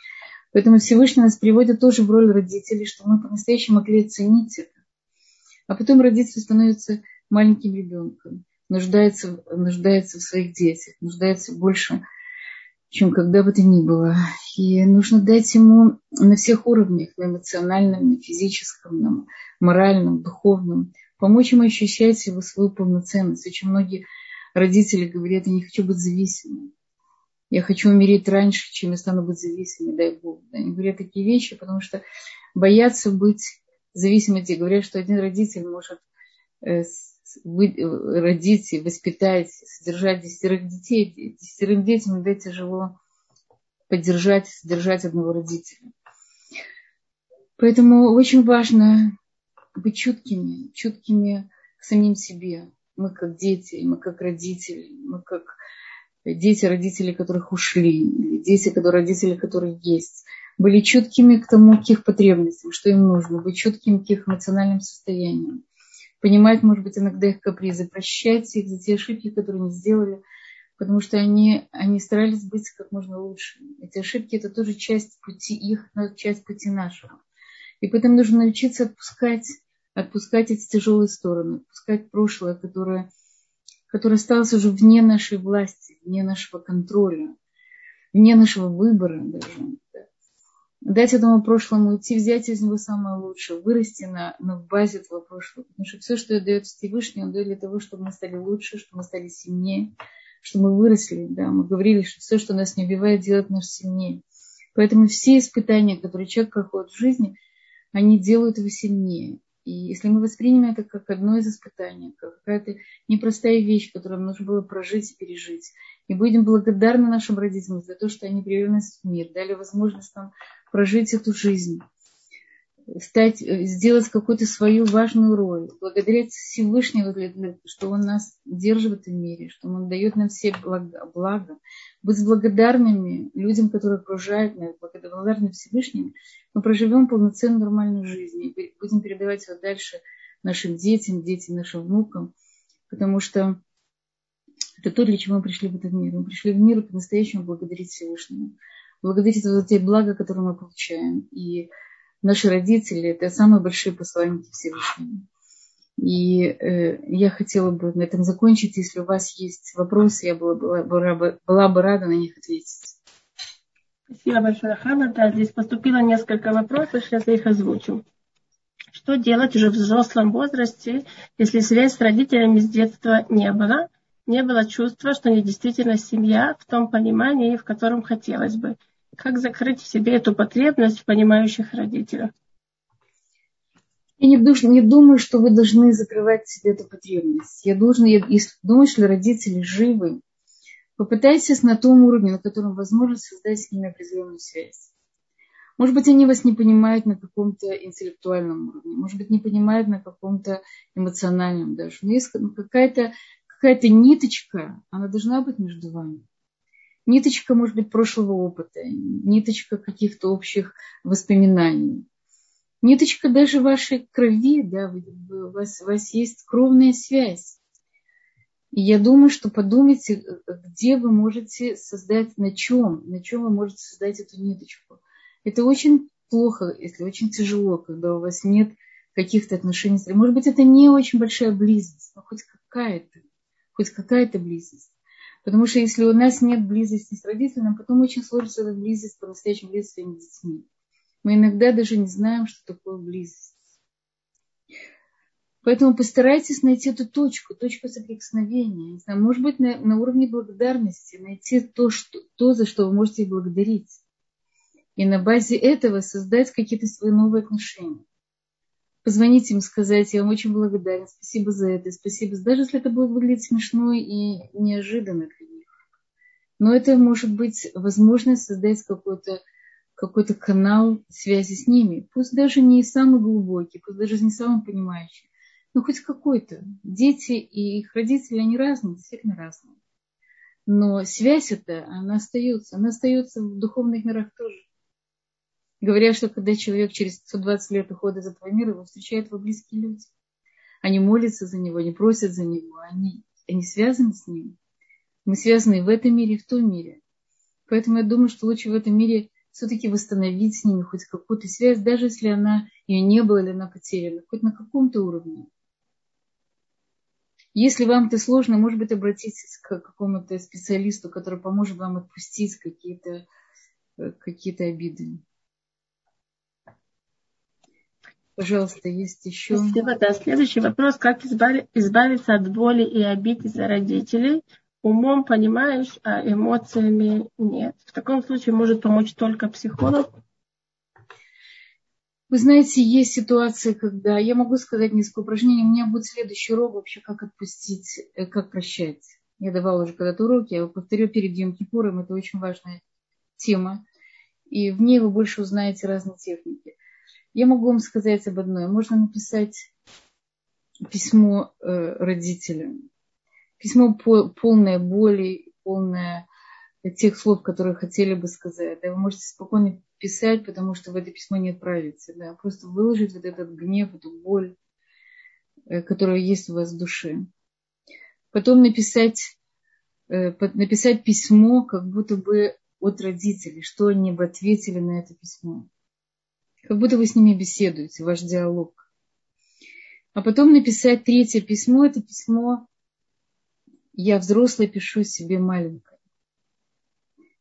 Поэтому Всевышний нас приводит тоже в роль родителей, что мы по-настоящему могли оценить это. А потом родитель становится маленьким ребенком, нуждается, нуждается в своих детях, нуждается больше, чем когда бы то ни было. И нужно дать ему на всех уровнях, на эмоциональном, на физическом, на моральном, духовном, помочь ему ощущать его свою полноценность. Очень многие родители говорят, я не хочу быть зависимым. Я хочу умереть раньше, чем я стану быть зависимой, дай Бог. Они говорят такие вещи, потому что боятся быть зависимыми. Говорят, что один родитель может э, родить, воспитать, содержать десятерых детей. Десятерым детям иногда тяжело поддержать, содержать одного родителя. Поэтому очень важно быть чуткими, чуткими к самим себе, мы как дети, мы как родители, мы как дети родителей, которых ушли, дети, которые, родители, которые есть, были чуткими к тому, к их потребностям, что им нужно, быть чуткими к их эмоциональным состояниям, понимать, может быть, иногда их капризы, прощать их за те ошибки, которые они сделали, потому что они, они старались быть как можно лучше. Эти ошибки – это тоже часть пути их, часть пути нашего. И поэтому нужно научиться отпускать отпускать эти тяжелые стороны, отпускать прошлое, которое, которое осталось уже вне нашей власти, вне нашего контроля, вне нашего выбора даже. Дать этому прошлому идти, взять из него самое лучшее, вырасти на, на базе этого прошлого. Потому что все, что дает Всевышний, он дает для того, чтобы мы стали лучше, чтобы мы стали сильнее, чтобы мы выросли. Да? Мы говорили, что все, что нас не убивает, делает нас сильнее. Поэтому все испытания, которые человек проходит в жизни, они делают его сильнее. И если мы воспримем это как одно из испытаний, как какая-то непростая вещь, которую нужно было прожить и пережить, и будем благодарны нашим родителям за то, что они привели нас в мир, дали возможность нам прожить эту жизнь, стать, э, сделать какую-то свою важную роль, благодарить Всевышнего, что Он нас держит в этом мире, что Он дает нам все блага, блага. быть благодарными людям, которые окружают нас, благодарны Всевышнему, мы проживем полноценную нормальную жизнь и будем передавать ее дальше нашим детям, детям, нашим внукам, потому что это то, для чего мы пришли в этот мир. Мы пришли в мир по-настоящему благодарить Всевышнему, благодарить за те блага, которые мы получаем. И наши родители – это самые большие посланники Всевышнего. И э, я хотела бы на этом закончить. Если у вас есть вопросы, я была, была, была, была бы рада на них ответить. Спасибо большое, Хана. Да, здесь поступило несколько вопросов, сейчас я их озвучу. Что делать уже в взрослом возрасте, если связь с родителями с детства не было? Не было чувства, что они действительно семья в том понимании, в котором хотелось бы. Как закрыть в себе эту потребность в понимающих родителях? Я не, не думаю, что вы должны закрывать себе эту потребность. Я должна, если думаю, что родители живы, попытайтесь на том уровне, на котором возможно создать с ними определенную связь. Может быть, они вас не понимают на каком-то интеллектуальном уровне, может быть, не понимают на каком-то эмоциональном даже. Но есть какая-то какая ниточка, она должна быть между вами ниточка, может быть, прошлого опыта, ниточка каких-то общих воспоминаний, ниточка даже вашей крови, да, у вас, у вас есть кровная связь. И я думаю, что подумайте, где вы можете создать, на чем, на чем вы можете создать эту ниточку. Это очень плохо, если очень тяжело, когда у вас нет каких-то отношений. Может быть, это не очень большая близость, но хоть какая-то, хоть какая-то близость. Потому что если у нас нет близости с родителями, потом очень сложно создать близость, по-настоящему близость с детьми. Мы иногда даже не знаем, что такое близость. Поэтому постарайтесь найти эту точку, точку соприкосновения. Не знаю, может быть, на, на уровне благодарности найти то, что, то, за что вы можете благодарить. И на базе этого создать какие-то свои новые отношения позвонить им, сказать, я вам очень благодарен, спасибо за это, спасибо, даже если это будет выглядеть смешно и неожиданно для них. Но это может быть возможность создать какой-то какой-то канал связи с ними, пусть даже не самый глубокий, пусть даже не самый понимающий, но хоть какой-то. Дети и их родители, они разные, действительно разные. Но связь эта, она остается. Она остается в духовных мирах тоже. Говорят, что когда человек через 120 лет уходит из этого мира, его встречают его близкие люди. Они молятся за него, они просят за него, они, они связаны с ним. Мы связаны в этом мире, и в том мире. Поэтому я думаю, что лучше в этом мире все-таки восстановить с ними хоть какую-то связь, даже если она ее не было или она потеряна, хоть на каком-то уровне. Если вам это сложно, может быть, обратитесь к какому-то специалисту, который поможет вам отпустить какие-то э, какие обиды. Пожалуйста, есть еще. Спасибо. Да, следующий вопрос. Как избавиться от боли и обид из-за родителей? Умом понимаешь, а эмоциями нет. В таком случае может помочь только психолог. Вы знаете, есть ситуации, когда я могу сказать несколько упражнений. У меня будет следующий урок вообще, как отпустить, э, как прощать. Я давала уже когда-то уроки, я его повторю перед Йом Кипуром. Это очень важная тема. И в ней вы больше узнаете разные техники. Я могу вам сказать об одной. Можно написать письмо э, родителям. Письмо полное боли, полное тех слов, которые хотели бы сказать. Да, вы можете спокойно писать, потому что в это письмо не отправите. Да, просто выложить вот этот гнев, эту боль, э, которая есть у вас в душе. Потом написать, э, написать письмо, как будто бы от родителей, что они бы ответили на это письмо. Как будто вы с ними беседуете, ваш диалог. А потом написать третье письмо. Это письмо «Я взрослая, пишу себе маленькое».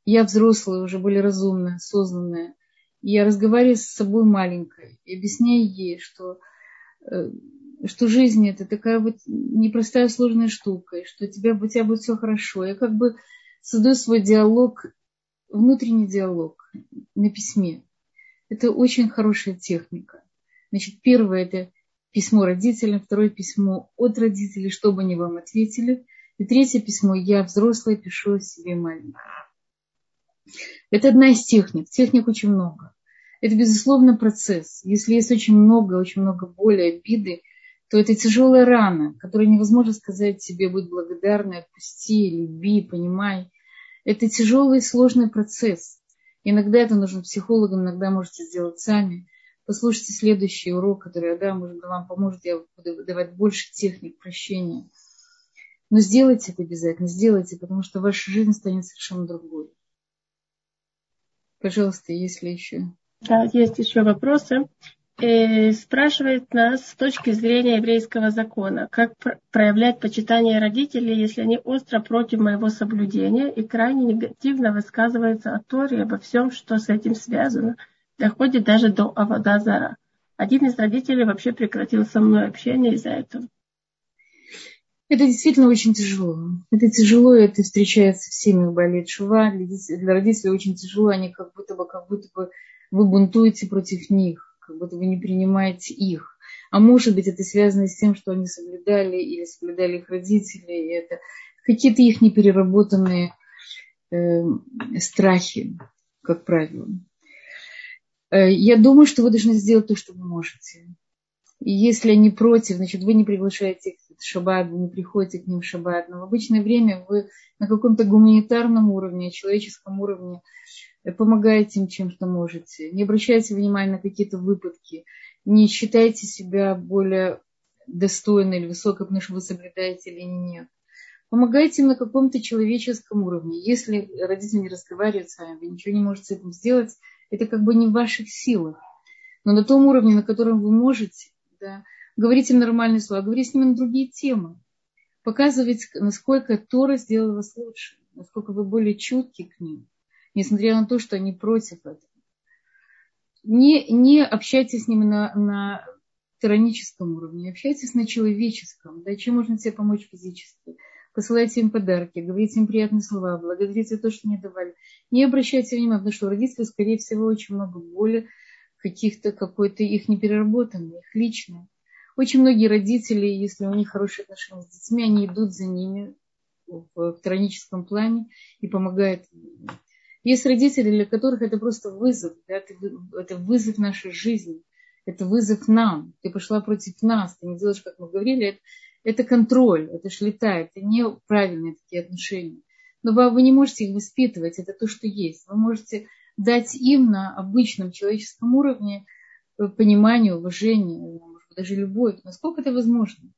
Я взрослая, уже более разумная, осознанная. Я разговариваю с собой маленькой и объясняю ей, что, э, что жизнь это такая вот непростая сложная штука, и что у тебя, у тебя будет все хорошо. Я как бы создаю свой диалог, внутренний диалог на письме. Это очень хорошая техника. Значит, первое это письмо родителям, второе письмо от родителей, чтобы они вам ответили. И третье письмо я взрослая пишу себе маленькое. Это одна из техник. Техник очень много. Это, безусловно, процесс. Если есть очень много, очень много боли, обиды, то это тяжелая рана, которую невозможно сказать себе, будь благодарной, отпусти, люби, понимай. Это тяжелый сложный процесс. Иногда это нужно психологам, иногда можете сделать сами. Послушайте следующий урок, который я дам, может вам поможет. Я буду давать больше техник прощения. Но сделайте это обязательно, сделайте, потому что ваша жизнь станет совершенно другой. Пожалуйста, если еще. Да, есть еще вопросы. Э, спрашивает нас с точки зрения еврейского закона, как проявлять почитание родителей, если они остро против моего соблюдения и крайне негативно высказываются о Торе обо всем, что с этим связано, доходит даже до Авадазара. Один из родителей вообще прекратил со мной общение из-за этого. Это действительно очень тяжело. Это тяжело, это встречается в семьях болит шува. Для родителей очень тяжело, они как будто бы, как будто бы вы бунтуете против них как будто вы не принимаете их. А может быть, это связано с тем, что они соблюдали или соблюдали их родители, и это какие-то их непереработанные э, страхи, как правило. Э, я думаю, что вы должны сделать то, что вы можете. И если они против, значит, вы не приглашаете их в шаббат, вы не приходите к ним в шаббат. Но в обычное время вы на каком-то гуманитарном уровне, человеческом уровне помогаете им чем что можете, не обращайте внимания на какие-то выпадки, не считайте себя более достойной или высокой, потому что вы соблюдаете или нет. Помогайте им на каком-то человеческом уровне. Если родители не разговаривают с вами, вы ничего не можете с этим сделать, это как бы не в ваших силах. Но на том уровне, на котором вы можете, да, говорить им нормальные слова, говорить с ними на другие темы. Показывать, насколько Тора сделала вас лучше, насколько вы более чутки к ним несмотря на то, что они против этого. Не, не общайтесь с ними на, на тираническом уровне, общайтесь на человеческом. Да, чем можно тебе помочь физически? Посылайте им подарки, говорите им приятные слова, благодарите за то, что не давали. Не обращайте внимания, потому что у родителей, скорее всего, очень много боли, каких-то какой-то их непереработанной, их личной. Очень многие родители, если у них хорошие отношения с детьми, они идут за ними в, тираническом плане и помогают есть родители, для которых это просто вызов, да, это, вызов нашей жизни, это вызов нам. Ты пошла против нас, ты не делаешь, как мы говорили, это, это контроль, это шлита, это неправильные такие отношения. но вы не можете их воспитывать, это то, что есть. Вы можете дать им на обычном человеческом уровне э, понимание, уважение, даже любовь. Насколько это возможно?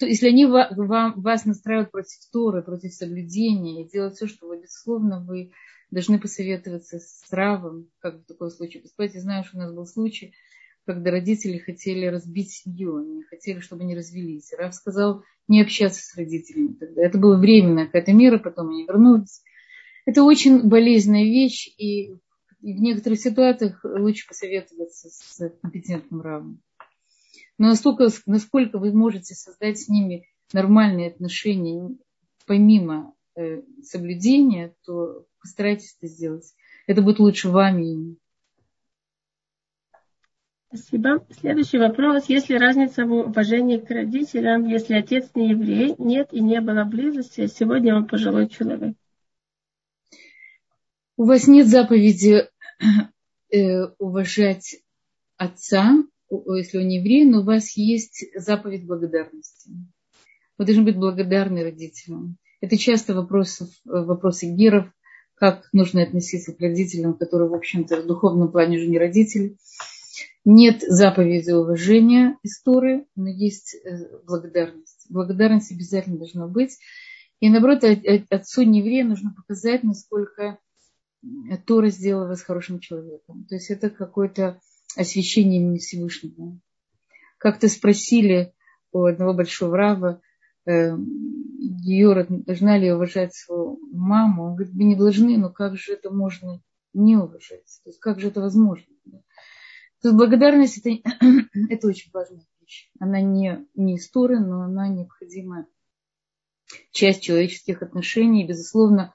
То, если они вас настраивают против Торы, против соблюдения и делают все, что вы, безусловно, вы должны посоветоваться с Равом, как в таком случае. Кстати, знаю, что у нас был случай, когда родители хотели разбить семью, они хотели, чтобы они развелись. Рав сказал не общаться с родителями тогда. Это была временная какая-то мера, потом они вернулись. Это очень болезненная вещь, и в некоторых ситуациях лучше посоветоваться с компетентным равным. Но настолько, насколько вы можете создать с ними нормальные отношения, помимо э, соблюдения, то постарайтесь это сделать. Это будет лучше вам и им. Спасибо. Следующий вопрос. Есть ли разница в уважении к родителям, если отец не еврей, нет и не было близости, а сегодня он пожилой человек? У вас нет заповеди э, уважать отца, если он еврей, но у вас есть заповедь благодарности. Вы должны быть благодарны родителям. Это часто вопросы, вопросы геров, как нужно относиться к родителям, которые, в общем-то, в духовном плане уже не родители. Нет заповеди уважения истории, но есть э, благодарность. Благодарность обязательно должна быть. И наоборот, отцу нееврея нужно показать, насколько Тора сделала вас хорошим человеком. То есть это какое-то освящение имени Всевышнего. Как-то спросили у одного большого раба, э, Геора, должна ли уважать свою маму? Он говорит, вы не должны, но как же это можно не уважать? То есть как же это возможно? То есть благодарность это, это очень важная вещь. Она не, не история, но она необходимая часть человеческих отношений. И, безусловно,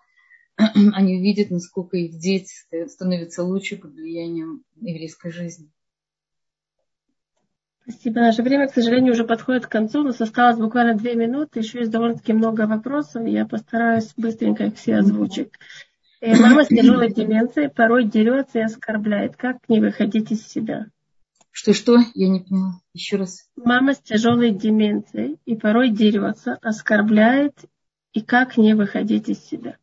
они увидят, насколько их дети становятся лучше под влиянием еврейской жизни. Спасибо. Наше время, к сожалению, уже подходит к концу. У нас осталось буквально две минуты. Еще есть довольно-таки много вопросов. Я постараюсь быстренько их все озвучить. И э, мама с тяжелой деменцией порой дерется и оскорбляет. Как не выходить из себя? Что-что? Я не поняла. Еще раз. Мама с тяжелой деменцией и порой дерется, оскорбляет. И как не выходить из себя?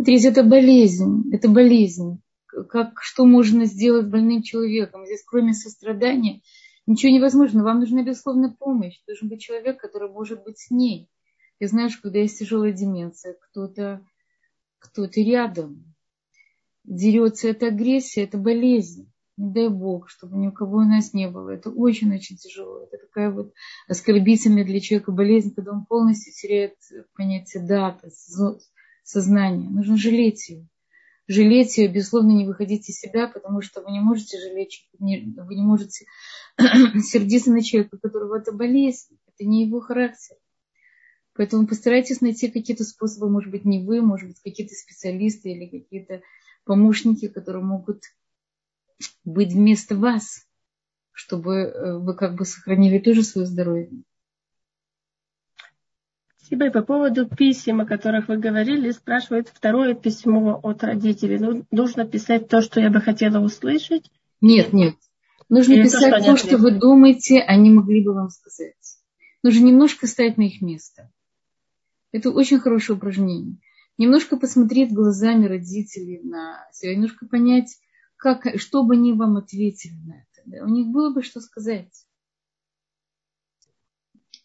Смотрите, это болезнь. Это болезнь. Как, что можно сделать больным человеком? Здесь кроме сострадания Ничего невозможно. Вам нужна, безусловно, помощь. Должен быть человек, который может быть с ней. И знаешь, когда есть тяжелая деменция, кто-то кто рядом. Дерется, это агрессия, это болезнь. Не дай Бог, чтобы ни у кого у нас не было. Это очень-очень тяжело. Это такая вот оскорбительная для человека болезнь, когда он полностью теряет понятие дата, сознания. Нужно жалеть ее жалеть ее, безусловно, не выходить из себя, потому что вы не можете жалеть, вы не можете сердиться на человека, у которого это болезнь, это не его характер. Поэтому постарайтесь найти какие-то способы, может быть, не вы, может быть, какие-то специалисты или какие-то помощники, которые могут быть вместо вас, чтобы э, вы как бы сохранили тоже свое здоровье. Спасибо. И по поводу писем, о которых вы говорили, спрашивает второе письмо от родителей. Ну, нужно писать то, что я бы хотела услышать? Нет, нет. Нужно Или писать то, что, то, что вы думаете, они могли бы вам сказать. Нужно немножко стать на их место. Это очень хорошее упражнение. Немножко посмотреть глазами родителей на себя, немножко понять, как, что бы они вам ответили на это. Да? У них было бы что сказать.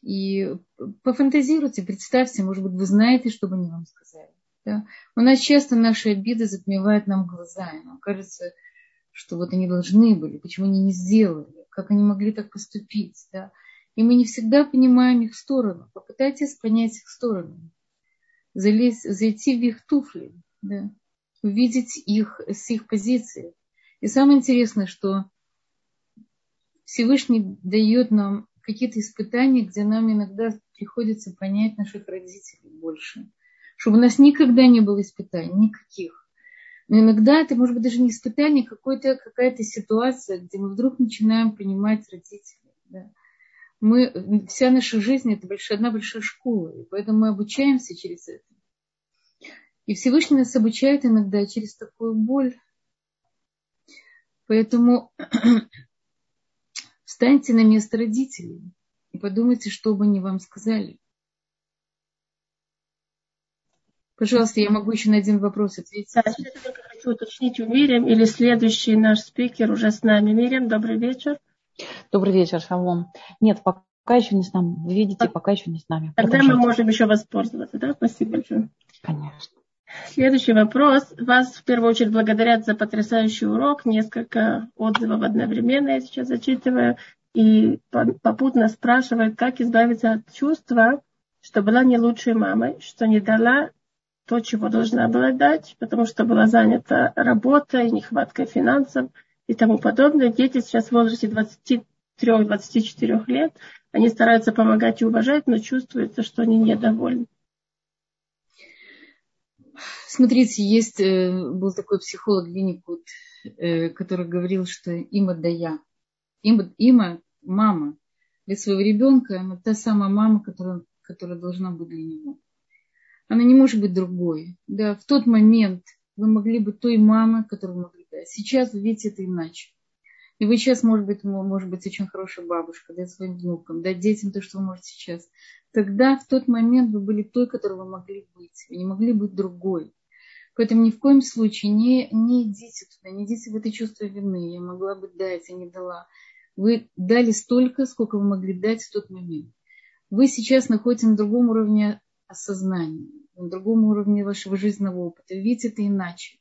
И пофантазируйте, представьте, может быть, вы знаете, что бы они вам сказали. Да? У нас часто наши обиды затмевают нам глаза. И нам кажется, что вот они должны были, почему они не сделали, как они могли так поступить. Да? И мы не всегда понимаем их сторону. Попытайтесь понять их сторону. Залезть, зайти в их туфли, да? увидеть их с их позиции. И самое интересное, что Всевышний дает нам какие-то испытания, где нам иногда приходится понять наших родителей больше. Чтобы у нас никогда не было испытаний, никаких. Но иногда это может быть даже не испытание, а какая-то какая ситуация, где мы вдруг начинаем понимать родителей. Да. Мы, вся наша жизнь это большая, одна большая школа, и поэтому мы обучаемся через это. И Всевышний нас обучает иногда через такую боль. Поэтому Встаньте на место родителей и подумайте, что бы они вам сказали. Пожалуйста, я могу еще на один вопрос ответить. Да, я только хочу уточнить у Мирим, или следующий наш спикер уже с нами. Мирим, добрый вечер. Добрый вечер, Шалом. Нет, пока еще не с нами. Вы видите, пока еще не с нами. Тогда Продолжайте. мы можем еще воспользоваться, да? Спасибо большое. Конечно. Следующий вопрос. Вас в первую очередь благодарят за потрясающий урок. Несколько отзывов одновременно я сейчас зачитываю. И попутно спрашивают, как избавиться от чувства, что была не лучшей мамой, что не дала то, чего должна была дать, потому что была занята работой, нехваткой финансов и тому подобное. Дети сейчас в возрасте 23-24 лет, они стараются помогать и уважать, но чувствуется, что они недовольны. Смотрите, есть, э, был такой психолог Винникут, э, который говорил, что има да я. Има, има мама для своего ребенка, она та самая мама, которая, которая должна быть для него. Она не может быть другой. Да, в тот момент вы могли быть той мамой, которую могли дать. Сейчас вы видите это иначе. И вы сейчас, может быть, может быть, очень хорошая бабушка, дать своим внукам, дать детям то, что вы можете сейчас. Тогда, в тот момент, вы были той, которой вы могли быть. Вы не могли быть другой. Поэтому ни в коем случае не, не идите туда, не идите в это чувство вины. Я могла бы дать, я не дала. Вы дали столько, сколько вы могли дать в тот момент. Вы сейчас находитесь на другом уровне осознания, на другом уровне вашего жизненного опыта. Видите это иначе.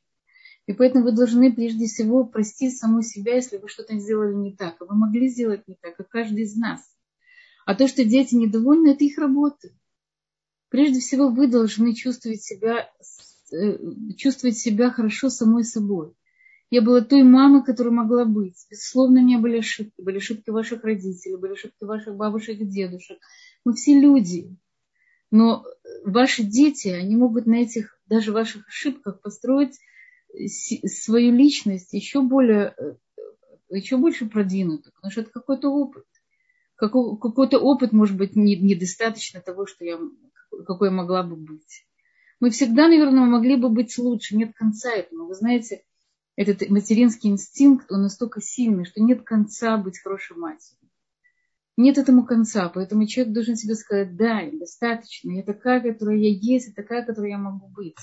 И поэтому вы должны прежде всего простить саму себя, если вы что-то сделали не так. А вы могли сделать не так, как каждый из нас. А то, что дети недовольны, это их работа. Прежде всего вы должны чувствовать себя Э, чувствовать себя хорошо самой собой. Я была той мамой, которая могла быть. Безусловно, у меня были ошибки. Были ошибки ваших родителей, были ошибки ваших бабушек и дедушек. Мы все люди. Но ваши дети, они могут на этих, даже ваших ошибках построить свою личность еще более, э, еще больше продвинутую. Потому что это какой-то опыт. Какой-то опыт, может быть, недостаточно того, что я, какой я могла бы быть. Мы всегда, наверное, могли бы быть лучше, нет конца этому. Вы знаете, этот материнский инстинкт, он настолько сильный, что нет конца быть хорошей матерью. Нет этому конца, поэтому человек должен себе сказать, да, достаточно, я такая, которая я есть, я такая, которая я могу быть.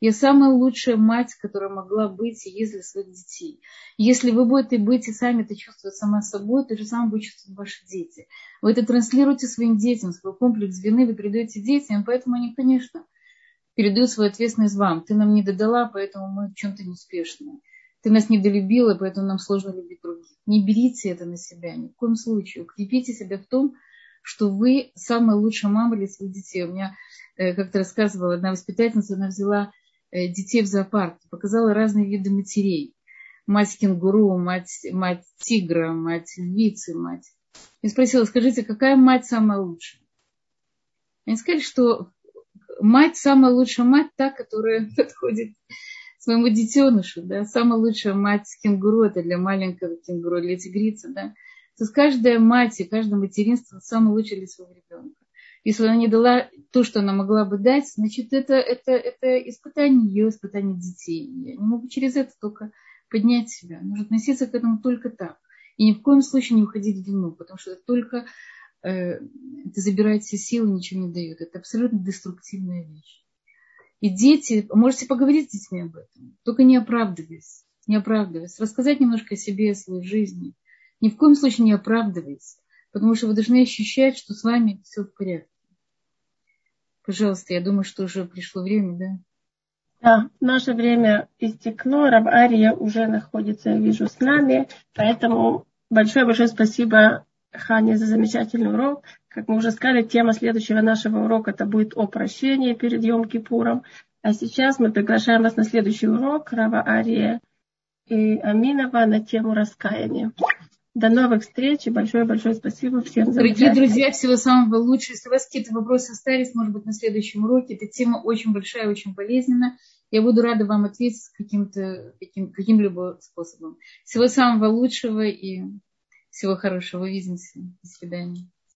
Я самая лучшая мать, которая могла быть и есть для своих детей. Если вы будете быть и сами это чувствовать сама собой, то же самое будут чувствовать ваши дети. Вы это транслируете своим детям, свой комплекс вины вы передаете детям, поэтому они, конечно, передаю свою ответственность вам. Ты нам не додала, поэтому мы в чем-то неуспешны. Ты нас недолюбила, поэтому нам сложно любить других. Не берите это на себя ни в коем случае. Укрепите себя в том, что вы самая лучшая мама для своих детей. У меня, э, как-то рассказывала одна воспитательница, она взяла детей в зоопарк, показала разные виды матерей. Мать кенгуру, мать, мать тигра, мать львицы, мать. И спросила, скажите, какая мать самая лучшая? Они сказали, что мать, самая лучшая мать, та, которая подходит своему детенышу, да, самая лучшая мать кенгуру, это для маленького кенгуру, для тигрицы, да. То есть каждая мать и каждое материнство самое лучшее для своего ребенка. Если она не дала то, что она могла бы дать, значит, это, это, это испытание ее, испытание детей. Я не могу через это только поднять себя. Нужно относиться к этому только так. И ни в коем случае не уходить в вину, потому что это только Э, это забирает все силы, ничего не дает. Это абсолютно деструктивная вещь. И дети, можете поговорить с детьми об этом, только не оправдываясь, не оправдываясь, рассказать немножко о себе, о своей жизни. Ни в коем случае не оправдываясь, потому что вы должны ощущать, что с вами все в порядке. Пожалуйста, я думаю, что уже пришло время, да? Да, наше время истекло. Раб Ария уже находится, я вижу, с нами. Поэтому большое-большое спасибо Хане за замечательный урок. Как мы уже сказали, тема следующего нашего урока это будет о прощении перед Йом-Кипуром. А сейчас мы приглашаем вас на следующий урок Рава Ария и Аминова на тему раскаяния. До новых встреч и большое-большое спасибо всем за Дорогие друзья, всего самого лучшего. Если у вас какие-то вопросы остались, может быть, на следующем уроке. Эта тема очень большая, очень полезная. Я буду рада вам ответить каким-то, каким, каким-либо способом. Всего самого лучшего и всего хорошего. Увидимся. До свидания.